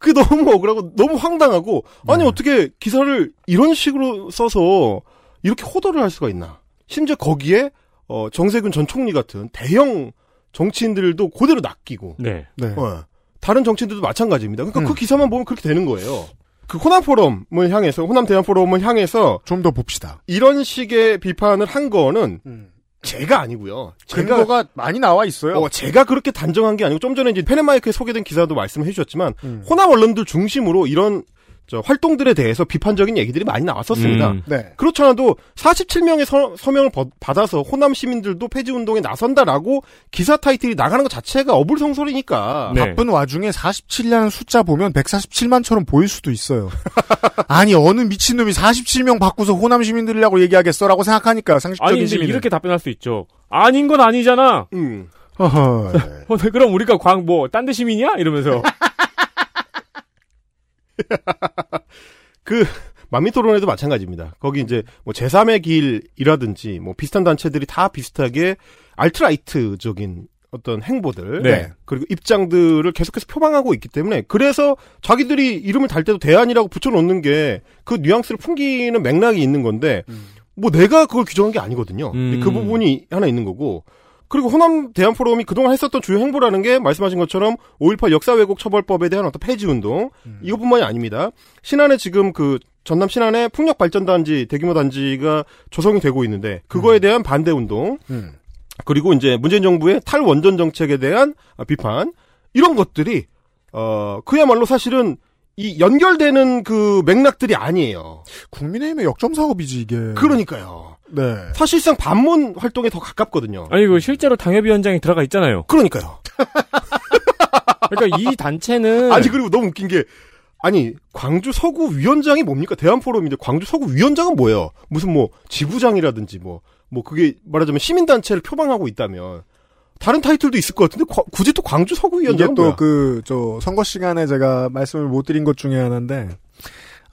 그게 너무 억울하고 너무 황당하고 아니 어떻게 기사를 이런 식으로 써서 이렇게 호도를 할 수가 있나? 심지어 거기에 어, 정세균 전 총리 같은 대형 정치인들도 그대로 낚이고 네. 네. 어, 다른 정치인들도 마찬가지입니다. 그러니까 음. 그 기사만 보면 그렇게 되는 거예요. 그 호남 포럼을 향해서 호남 대한 포럼을 향해서 좀 더 봅시다. 이런 식의 비판을 한 거는 음. 제가 아니고요. 근거가 많이 나와 있어요. 어, 제가 그렇게 단정한 게 아니고 좀 전에 이제 페네마이크에 소개된 기사도 말씀해 주셨지만 음. 호남 언론들 중심으로 이런 저 활동들에 대해서 비판적인 얘기들이 많이 나왔었습니다. 음. 네. 그렇지 않아도 47명의 서, 명을 받아서 호남 시민들도 폐지 운동에 나선다라고 기사 타이틀이 나가는 것 자체가 어불성설이니까. 네. 바쁜 와중에 47이라는 숫자 보면 147만처럼 보일 수도 있어요. 아니 어느 미친놈이 47명 바꾸서 호남 시민들이라고 얘기하겠어라고 생각하니까 상식적인 아니 근데 시민은. 이렇게 답변할 수 있죠. 아닌 건 아니잖아. 음. 어허. 어, 네, 그럼 우리가 광 뭐 딴 데 시민이야? 이러면서 그 만미토론에도 마찬가지입니다. 거기 이제 뭐 제3의 길이라든지 뭐 비슷한 단체들이 다 비슷하게 알트라이트적인 어떤 행보들 네. 그리고 입장들을 계속해서 표방하고 있기 때문에 그래서 자기들이 이름을 달 때도 대안이라고 붙여놓는 게 그 뉘앙스를 풍기는 맥락이 있는 건데 뭐 내가 그걸 규정한 게 아니거든요. 음. 그 부분이 하나 있는 거고 그리고 호남 대한 포럼이 그동안 했었던 주요 행보라는 게 말씀하신 것처럼 5.18 역사 왜곡 처벌법에 대한 어떤 폐지 운동 이것뿐만이 아닙니다. 신안에 지금 그 전남 신안에 풍력 발전 단지 대규모 단지가 조성이 되고 있는데 그거에 대한 반대 운동 음. 그리고 이제 문재인 정부의 탈원전 정책에 대한 비판 이런 것들이 어 그야말로 사실은 이 연결되는 그 맥락들이 아니에요. 국민의힘의 역점 사업이지 이게. 그러니까요. 네. 사실상 반문 활동에 더 가깝거든요. 아니 그 실제로 당협위원장이 들어가 있잖아요. 그러니까요. 그러니까 이 단체는 아니 그리고 너무 웃긴 게 아니 광주 서구 위원장이 뭡니까 대한 포럼인데 광주 서구 위원장은 뭐예요? 무슨 뭐 지부장이라든지 뭐뭐 그게 말하자면 시민 단체를 표방하고 있다면 다른 타이틀도 있을 것 같은데 과- 굳이 또 광주 서구 이게 위원장은 또 뭐야? 그저 선거 시간에 제가 말씀을 못 드린 것 중에 하나인데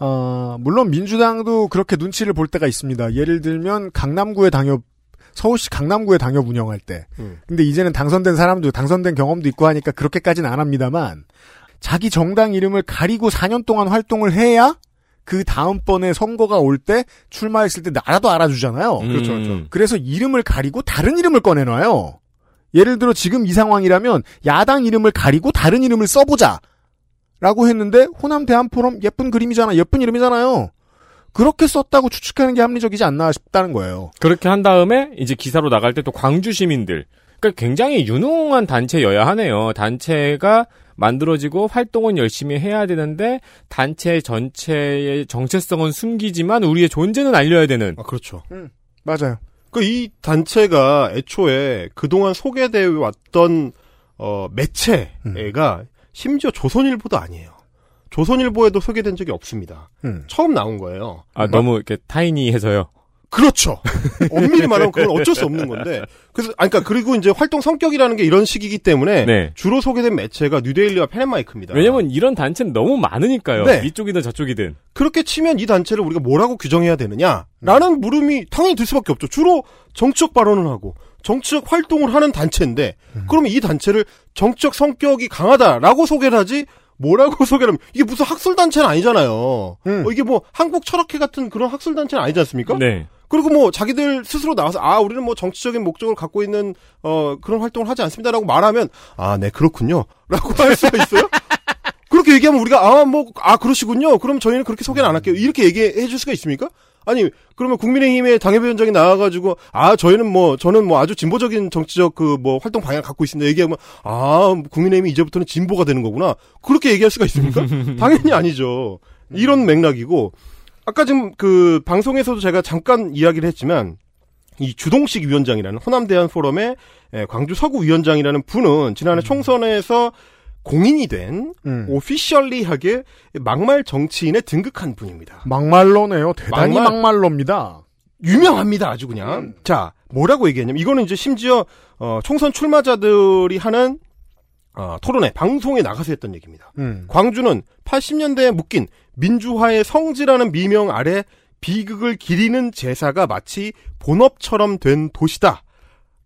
어 물론 민주당도 그렇게 눈치를 볼 때가 있습니다. 예를 들면 강남구의 당협 서울시 강남구의 당협 운영할 때. 음. 근데 이제는 당선된 사람도 당선된 경험도 있고 하니까 그렇게까지는 안 합니다만 자기 정당 이름을 가리고 4년 동안 활동을 해야 그 다음번에 선거가 올 때 출마했을 때 나라도 알아주잖아요. 음. 그렇죠, 그렇죠. 그래서 이름을 가리고 다른 이름을 꺼내놔요. 예를 들어 지금 이 상황이라면 야당 이름을 가리고 다른 이름을 써보자. 라고 했는데 호남 대한포럼 예쁜 그림이잖아. 예쁜 이름이잖아요. 그렇게 썼다고 추측하는 게 합리적이지 않나 싶다는 거예요. 그렇게 한 다음에 이제 기사로 나갈 때 또 광주 시민들. 그러니까 굉장히 유능한 단체여야 하네요. 단체가 만들어지고 활동은 열심히 해야 되는데 단체 전체의 정체성은 숨기지만 우리의 존재는 알려야 되는. 아 그렇죠. 맞아요. 그 이 단체가 애초에 그동안 소개되어 왔던 어 매체가 심지어 조선일보도 아니에요. 조선일보에도 소개된 적이 없습니다. 음. 처음 나온 거예요. 아 너무 이렇게 타이니해서요. 그렇죠. 엄밀히 말하면 그건 어쩔 수 없는 건데. 그래서, 아, 그니까, 그리고 이제 활동 성격이라는 게 이런 식이기 때문에. 네. 주로 소개된 매체가 뉴데일리와 페넷마이크입니다. 왜냐면 이런 단체는 너무 많으니까요. 네. 이쪽이든 저쪽이든. 그렇게 치면 이 단체를 우리가 뭐라고 규정해야 되느냐? 라는 물음이 당연히 들 수밖에 없죠. 주로 정치적 발언을 하고, 정치적 활동을 하는 단체인데, 그러면 이 단체를 정치적 성격이 강하다라고 소개를 하지, 뭐라고 소개를 하면, 이게 무슨 학술 단체는 아니잖아요. 어, 이게 뭐, 한국 철학회 같은 그런 학술 단체는 아니지 않습니까? 네. 그리고 뭐 자기들 스스로 나와서 아 우리는 뭐 정치적인 목적을 갖고 있는 어 그런 활동을 하지 않습니다라고 말하면 아 네 그렇군요라고 할 수가 있어요. 그렇게 얘기하면 우리가 아 뭐아 그러시군요. 그럼 저희는 그렇게 소개는 안 할게요. 이렇게 얘기해 줄 수가 있습니까? 아니 그러면 국민의힘의 당협위원장이 나와가지고 아 저희는 뭐 저는 뭐 아주 진보적인 정치적 그 뭐 활동 방향을 갖고 있습니다. 얘기하면 아 국민의힘이 이제부터는 진보가 되는 거구나. 그렇게 얘기할 수가 있습니까? 당연히 아니죠. 이런 맥락이고 아까 지금 그 방송에서도 제가 잠깐 이야기를 했지만 이 주동식 위원장이라는 호남 대한 포럼의 에, 광주 서구 위원장이라는 분은 지난해 총선에서 공인이 된 음. 오피셜리하게 막말 정치인에 등극한 분입니다. 막말로네요. 대단히 막말- 막말로입니다. 유명합니다, 아주 그냥. 자, 뭐라고 얘기했냐면, 이거는 이제 심지어, 어, 총선 출마자들이 하는, 어, 토론회, 방송에 나가서 했던 얘기입니다. 음. 광주는 80년대에 묶인 민주화의 성지라는 미명 아래 비극을 기리는 제사가 마치 본업처럼 된 도시다.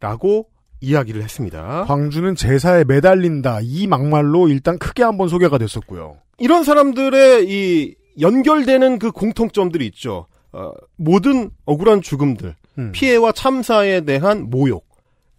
라고 이야기를 했습니다. 광주는 제사에 매달린다. 이 막말로 일단 크게 한번 소개가 됐었고요. 이런 사람들의 이 연결되는 그 공통점들이 있죠. 어, 모든 억울한 죽음들, 음. 피해와 참사에 대한 모욕.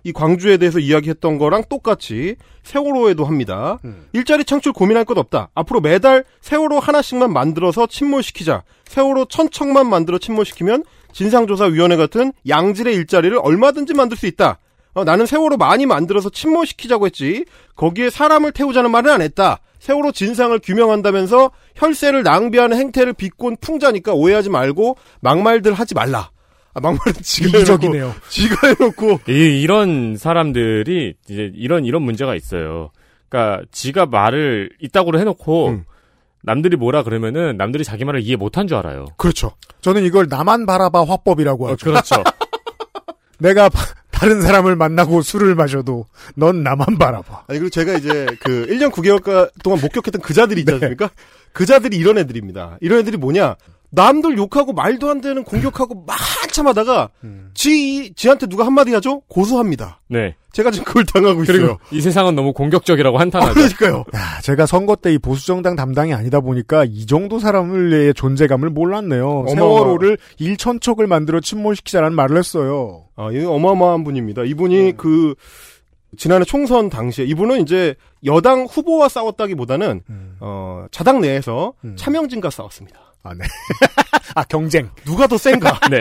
이 광주에 대해서 이야기했던 거랑 똑같이 세월호에도 합니다. 음. 일자리 창출 고민할 것 없다. 앞으로 매달 세월호 하나씩만 만들어서 침몰시키자. 세월호 천척만 만들어 침몰시키면 진상조사위원회 같은 양질의 일자리를 얼마든지 만들 수 있다. 어, 나는 세월호 많이 만들어서 침몰시키자고 했지. 거기에 사람을 태우자는 말은 안 했다. 세월호 진상을 규명한다면서 혈세를 낭비하는 행태를 비꼰 풍자니까 오해하지 말고 막말들 하지 말라. 아, 막말은 지가 이기적이네요. 해놓고, 지가 해놓고 이, 이런 사람들이 이제 이런 이런 문제가 있어요. 그러니까 지가 말을 이따구로 해놓고 음. 남들이 뭐라 그러면은 남들이 자기 말을 이해 못한 줄 알아요. 그렇죠. 저는 이걸 나만 바라봐 화법이라고 하죠. 그렇죠. 내가 바- 다른 사람을 만나고 술을 마셔도 넌 나만 바라봐. 아니 그리고 제가 이제 그 1년 9개월 동안 목격했던 그자들이 있지 않습니까? 그자들이 이런 애들입니다. 이런 애들이 뭐냐? 남들 욕하고 말도 안 되는 공격하고 막 한참 하다가 지 지한테 누가 한마디 하죠? 고소합니다. 네. 제가 지금 그걸 당하고 있어요. 이 세상은 너무 공격적이라고 한탄하죠. 그러니까요. 야, 제가 선거 때 이 보수정당 담당이 아니다 보니까 이 정도 사람의 존재감을 몰랐네요. 어마어마- 세월호를 일천척을 만들어 침몰시키자라는 말을 했어요. 아, 이 어마어마한 분입니다. 이분이 그 지난해 총선 당시에 이분은 이제 여당 후보와 싸웠다기보다는 어 자당 내에서 차명진과 싸웠습니다. 아, 네. 아, 경쟁. 누가 더 센가? 네.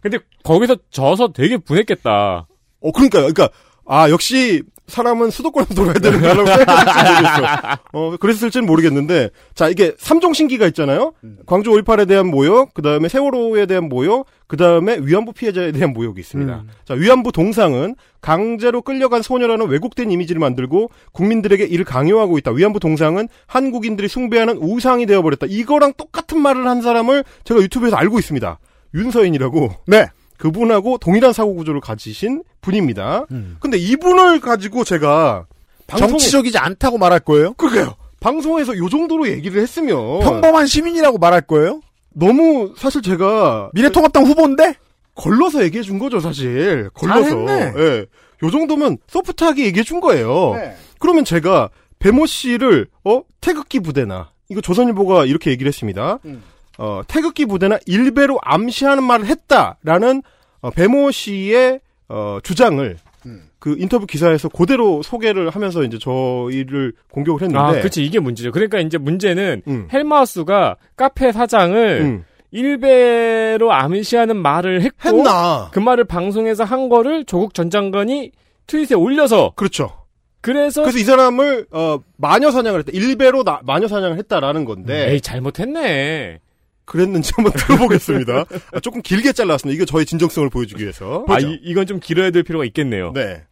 근데 거기서 져서 되게 분했겠다. 어, 그러니까요. 그러니까, 아, 역시, 사람은 수도권에서 돌아야 되는 거라고 모르겠어. 어, 그랬을지는 모르겠는데, 자, 이게 삼종 신기가 있잖아요? 광주 5.18에 대한 모욕, 그 다음에 세월호에 대한 모욕, 그 다음에 위안부 피해자에 대한 모욕이 있습니다. 음. 자, 위안부 동상은 강제로 끌려간 소녀라는 왜곡된 이미지를 만들고 국민들에게 이를 강요하고 있다. 위안부 동상은 한국인들이 숭배하는 우상이 되어버렸다. 이거랑 똑같은 말을 한 사람을 제가 유튜브에서 알고 있습니다. 윤서인이라고. 네. 그분하고 동일한 사고 구조를 가지신 분입니다. 근데 이분을 가지고 제가 방송에- 정치적이지 않다고 말할 거예요? 그러게요. 방송에서 요 정도로 얘기를 했으면 평범한 시민이라고 말할 거예요? 너무 사실 제가 미래통합당 후보인데 걸러서 얘기해 준 거죠, 사실. 걸러서. 예. 요 정도면 소프트하게 얘기해 준 거예요. 네. 그러면 제가 배모 씨를 어 태극기 부대나 이거 조선일보가 이렇게 얘기를 했습니다. 음. 어 태극기 부대나 일베로 암시하는 말을 했다라는 어, 배모 씨의 어 주장을 음. 그 인터뷰 기사에서 그대로 소개를 하면서 이제 저희를 공격을 했는데 아, 그치 이게 문제죠. 그러니까 이제 문제는 음. 헬마우스가 카페 사장을 음. 일베로 암시하는 말을 했고 했나? 그 말을 방송에서 한 거를 조국 전 장관이 트윗에 올려서 그렇죠. 그래서 그래서 이 사람을 어 마녀 사냥을 했다. 일베로 나- 마녀 사냥을 했다라는 건데 에이 잘못했네. 그랬는지 한번 들어보겠습니다. 아, 조금 길게 잘랐습니다. 이거 저의 진정성을 보여주기 위해서. 아 이, 이건 좀 길어야 될 필요가 있겠네요. 네.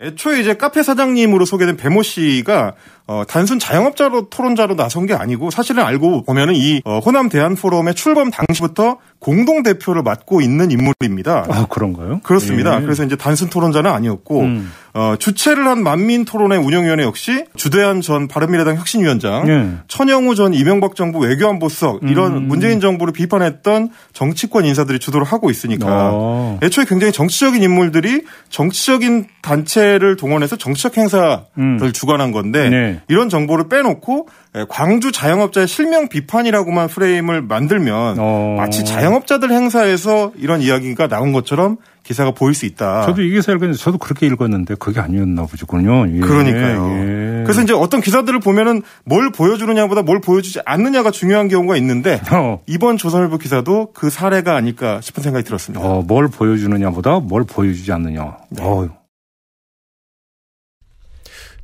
애초에 이제 카페 사장님으로 소개된 배모 씨가 어, 단순 자영업자로 토론자로 나선 게 아니고 사실은 알고 보면은 이 어, 호남 대한 포럼의 출범 당시부터 공동 대표를 맡고 있는 인물입니다. 아 그런가요? 그렇습니다. 예. 그래서 이제 단순 토론자는 아니었고 음. 어, 주최를 한 만민 토론회 운영위원회 역시 주대한 전 바른미래당 혁신위원장, 예. 천영우 전 이명박 정부 외교안보 수석 이런 음. 문재인 정부를 비판했던 정치권 인사들이 주도를 하고 있으니까 어. 애초에 굉장히 정치적인 인물들이 정치적인 단체를 동원해서 정치적 행사를 음. 주관한 건데 네. 이런 정보를 빼놓고 에, 광주 자영업자의 실명 비판이라고만 프레임을 만들면 어. 마치 자영업자들 행사에서 이런 이야기가 나온 것처럼 기사가 보일 수 있다. 저도 이 기사 읽었는데 저도 그렇게 읽었는데 그게 아니었나 보군요. 예. 그러니까요. 예. 그래서 이제 어떤 기사들을 보면은 뭘 보여주느냐보다 뭘 보여주지 않느냐가 중요한 경우가 있는데 어, 이번 조선일보 기사도 그 사례가 아닐까 싶은 생각이 들었습니다. 어, 뭘 보여주느냐보다 뭘 보여주지 않느냐. 어,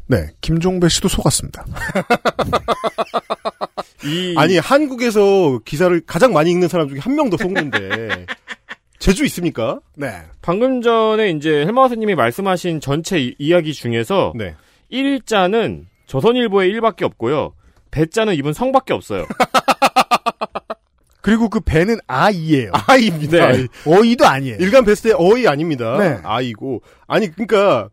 네, 김종배 씨도 속았습니다. 이 아니 한국에서 기사를 가장 많이 읽는 사람 중에 한 명도 속는데 제주 있습니까? 네. 방금 전에 이제 헬마우스님이 말씀하신 전체 이, 이야기 중에서 네. 1자는 조선일보에 1밖에 없고요. 배자는 이분 성밖에 없어요. 그리고 그 배는 아이예요. 아이입니다. 네. 어이도 아니에요. 일간 베스트의 어이 아닙니다. 네. 아이고. 아니, 그러니까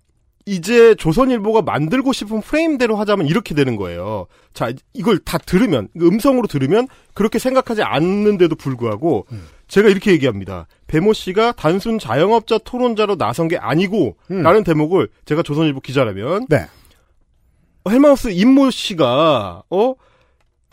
이제 조선일보가 만들고 싶은 프레임대로 하자면 이렇게 되는 거예요. 자, 이걸 다 들으면 음성으로 들으면 그렇게 생각하지 않는데도 불구하고 음. 제가 이렇게 얘기합니다. 배모 씨가 단순 자영업자 토론자로 나선 게 아니고 음. 라는 대목을 제가 조선일보 기자라면 네. 헬마우스 임모 씨가 어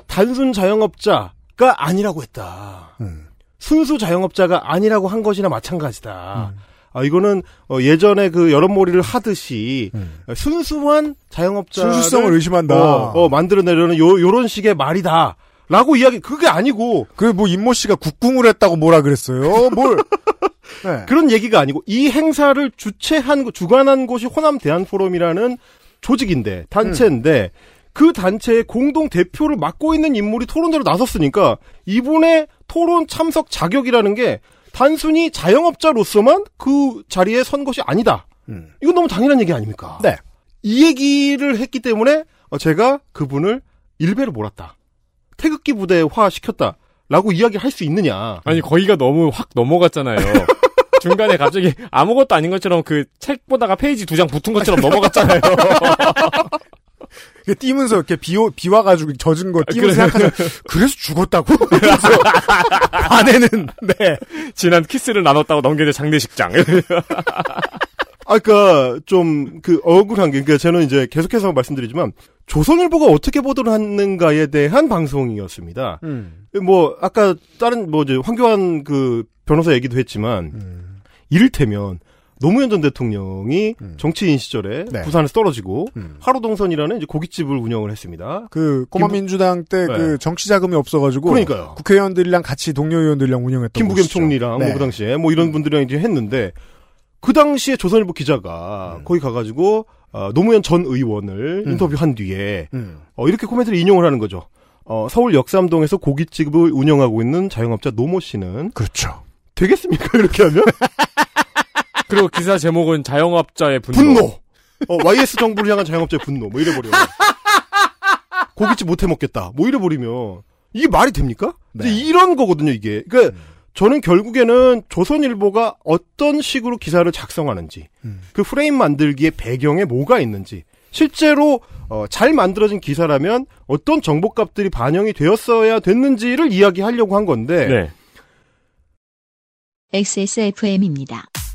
단순 자영업자가 아니라고 했다. 음. 순수 자영업자가 아니라고 한 것이나 마찬가지다. 음. 아, 이거는 어, 예전에 그 여론몰이를 하듯이 음. 순수한 자영업자 순수성을 의심한다. 어, 어, 만들어내려는 요 요런 식의 말이다. 라고 이야기 그게 아니고 그 뭐 임모 씨가 국궁을 했다고 뭐라 그랬어요? 뭘 네. 그런 얘기가 아니고 이 행사를 주최한 곳, 주관한 곳이 호남 대한 포럼이라는 조직인데 단체인데 그 단체의 공동 대표를 맡고 있는 인물이 토론대로 나섰으니까 이분의 토론 참석 자격이라는 게 단순히 자영업자로서만 그 자리에 선 것이 아니다. 음. 이건 너무 당연한 얘기 아닙니까? 네. 이 얘기를 했기 때문에 어, 제가 그분을 일배로 몰았다. 태극기 부대화 시켰다. 라고 이야기를 할수 있느냐. 아니 거기가 너무 확 넘어갔잖아요. 중간에 갑자기 아무것도 아닌 것처럼 그 책 보다가 페이지 두 장 붙은 것처럼 넘어갔잖아요. 그 띄면서 이렇게 비, 오, 비 와가지고 젖은 거 띄면서 그래. 생각하면 그래서 죽었다고? 그래서 아내는 네 지난 키스를 나눴다고 넘기는 장례식장. 아까 좀 그 억울한 게, 그러니까 저는 이제 계속해서 말씀드리지만 조선일보가 어떻게 보도를 하는가에 대한 방송이었습니다. 음. 뭐 아까 다른 뭐 이제 황교안 그 변호사 얘기도 했지만 음. 이를테면 노무현 전 대통령이 정치인 시절에 네. 부산에서 떨어지고 음. 하루동선이라는 이제 고깃집을 운영을 했습니다. 그 꼬마 민주당 때그 네. 정치 자금이 없어가지고 그러니까요. 국회의원들이랑 같이 동료 의원들이랑 운영했던 김부겸 곳이죠. 총리랑 네. 뭐그 당시에 뭐 이런 분들이랑 이제 했는데 그 당시에 조선일보 음. 기자가 거기 가가지고 어, 노무현 전 의원을 음. 인터뷰한 뒤에 음. 어, 이렇게 코멘트를 인용을 하는 거죠. 어, 서울 역삼동에서 고깃집을 운영하고 있는 자영업자 노모 씨는 그렇죠. 되겠습니까 이렇게 하면 그리고 기사 제목은 자영업자의 분노. 분노. 어, YS 정부를 향한 자영업자의 분노. 뭐 이래버려. 고깃집 못 해먹겠다. 뭐 이래버리면 이게 말이 됩니까? 이제 이런 거거든요 이게. 그러니까 저는 결국에는 조선일보가 어떤 식으로 기사를 작성하는지 그 프레임 만들기의 배경에 뭐가 있는지 실제로 어, 잘 만들어진 기사라면 어떤 정보값들이 반영이 되었어야 됐는지를 이야기하려고 한 건데 네. XSFM입니다.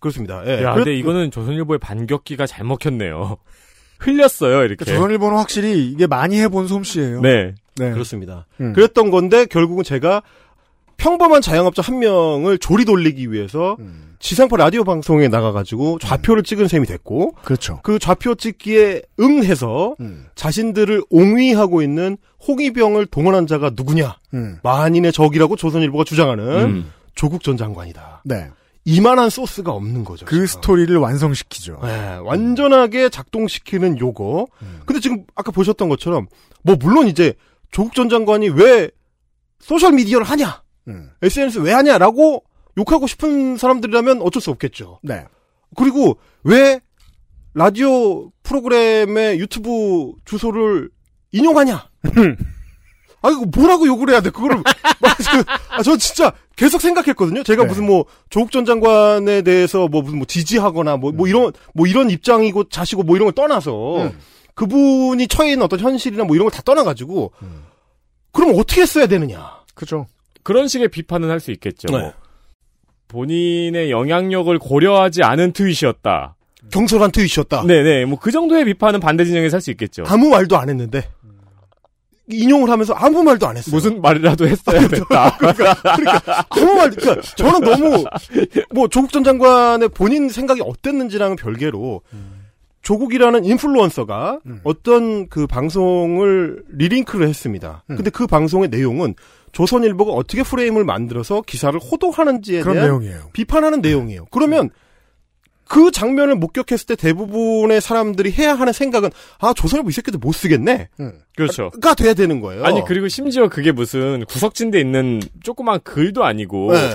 그렇습니다. 예. 야, 그렇- 근데 이거는 조선일보의 반격기가 잘 먹혔네요. 흘렸어요, 이렇게. 조선일보는 확실히 이게 많이 해본 솜씨예요. 네. 네. 그렇습니다. 음. 그랬던 건데 결국은 제가 평범한 자영업자 한 명을 조리 돌리기 위해서 음. 지상파 라디오 방송에 나가가지고 좌표를 찍은 셈이 됐고 그렇죠. 그 좌표 찍기에 응해서 음. 자신들을 옹위하고 있는 홍위병을 동원한 자가 누구냐 음. 만인의 적이라고 조선일보가 주장하는 음. 조국 전 장관이다. 네. 이만한 소스가 없는 거죠. 그 스토리를 완성시키죠. 네, 완전하게 작동시키는 요거. 음. 근데 지금 아까 보셨던 것처럼 뭐 물론 이제 조국 전 장관이 왜 소셜 미디어를 하냐, 음. SNS 왜 하냐라고 욕하고 싶은 사람들이라면 어쩔 수 없겠죠. 네. 그리고 왜 라디오 프로그램의 유튜브 주소를 인용하냐? 아 이거 뭐라고 욕을 해야 돼? 그거를 아, 저 진짜 계속 생각했거든요. 제가 네. 무슨 뭐 조국 전 장관에 대해서 뭐 무슨 뭐 지지하거나 뭐뭐 이런 뭐 이런 입장이고 자시고 뭐 이런 걸 떠나서 음. 그분이 처해 있는 어떤 현실이나 뭐 이런 걸 다 떠나가지고 음. 그럼 어떻게 써야 되느냐? 그죠. 그런 식의 비판은 할 수 있겠죠. 네. 본인의 영향력을 고려하지 않은 트윗이었다. 경솔한 트윗이었다. 네네. 뭐 그 정도의 비판은 반대 진영에서 할 수 있겠죠. 아무 말도 안 했는데 인용을 하면서 아무 말도 안 했어요. 무슨 말이라도 했어야 됐다. 그러니까 아무 말, 그러니까 저는 너무 뭐 조국 전 장관의 본인 생각이 어땠는지랑은 별개로 조국이라는 인플루언서가 어떤 그 방송을 리링크를 했습니다. 음. 근데 그 방송의 내용은 조선일보가 어떻게 프레임을 만들어서 기사를 호도하는지에 대한 내용이에요. 비판하는 내용이에요. 그러면 그 장면을 목격했을 때 대부분의 사람들이 해야 하는 생각은 아 조선일보 이 새끼들 못 쓰겠네. 그렇죠. 가 돼야 되는 거예요. 아니 그리고 심지어 그게 무슨 구석진데 있는 조그만 글도 아니고 네.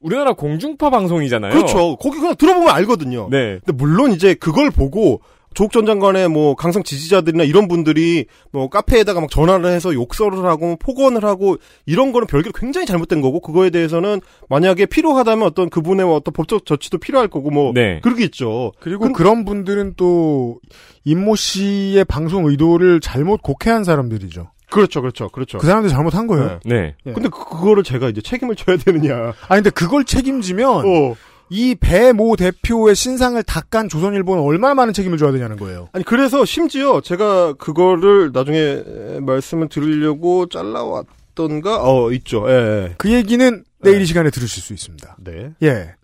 우리나라 공중파 방송이잖아요. 그렇죠. 거기 그냥 들어보면 알거든요. 네. 근데 물론 이제 그걸 보고 조국 전 장관의 뭐 강성 지지자들이나 이런 분들이 뭐 카페에다가 막 전화를 해서 욕설을 하고 폭언을 하고 이런 거는 별개로 굉장히 잘못된 거고 그거에 대해서는 만약에 필요하다면 어떤 그분의 어떤 법적 조치도 필요할 거고 뭐 네. 그러겠죠. 그리고 그런 분들은 또 임모 씨의 방송 의도를 잘못 곡해한 사람들이죠. 그렇죠, 그렇죠, 그렇죠. 그 사람들 잘못한 거예요. 네. 예. 근데 그, 그거를 제가 이제 책임을 져야 되느냐. 아 근데 그걸 책임지면 어. 이 배 모 대표의 신상을 닦은 조선일보는 얼마나 많은 책임을 져야 되냐는 거예요. 아니 그래서 심지어 제가 그거를 나중에 말씀을 드리려고 잘라왔던가 어 있죠. 예. 그 얘기는 내일 이 시간에 들으실 수 있습니다. 네. 예.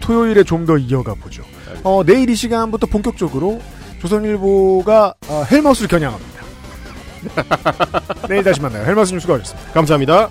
토요일에 좀 더 이어가 보죠. 어, 내일 이 시간부터 본격적으로 조선일보가 어, 헬마우스를 겨냥합니다. 내일 다시 만나요. 헬마우스 뉴스 수고하셨습니다. 감사합니다.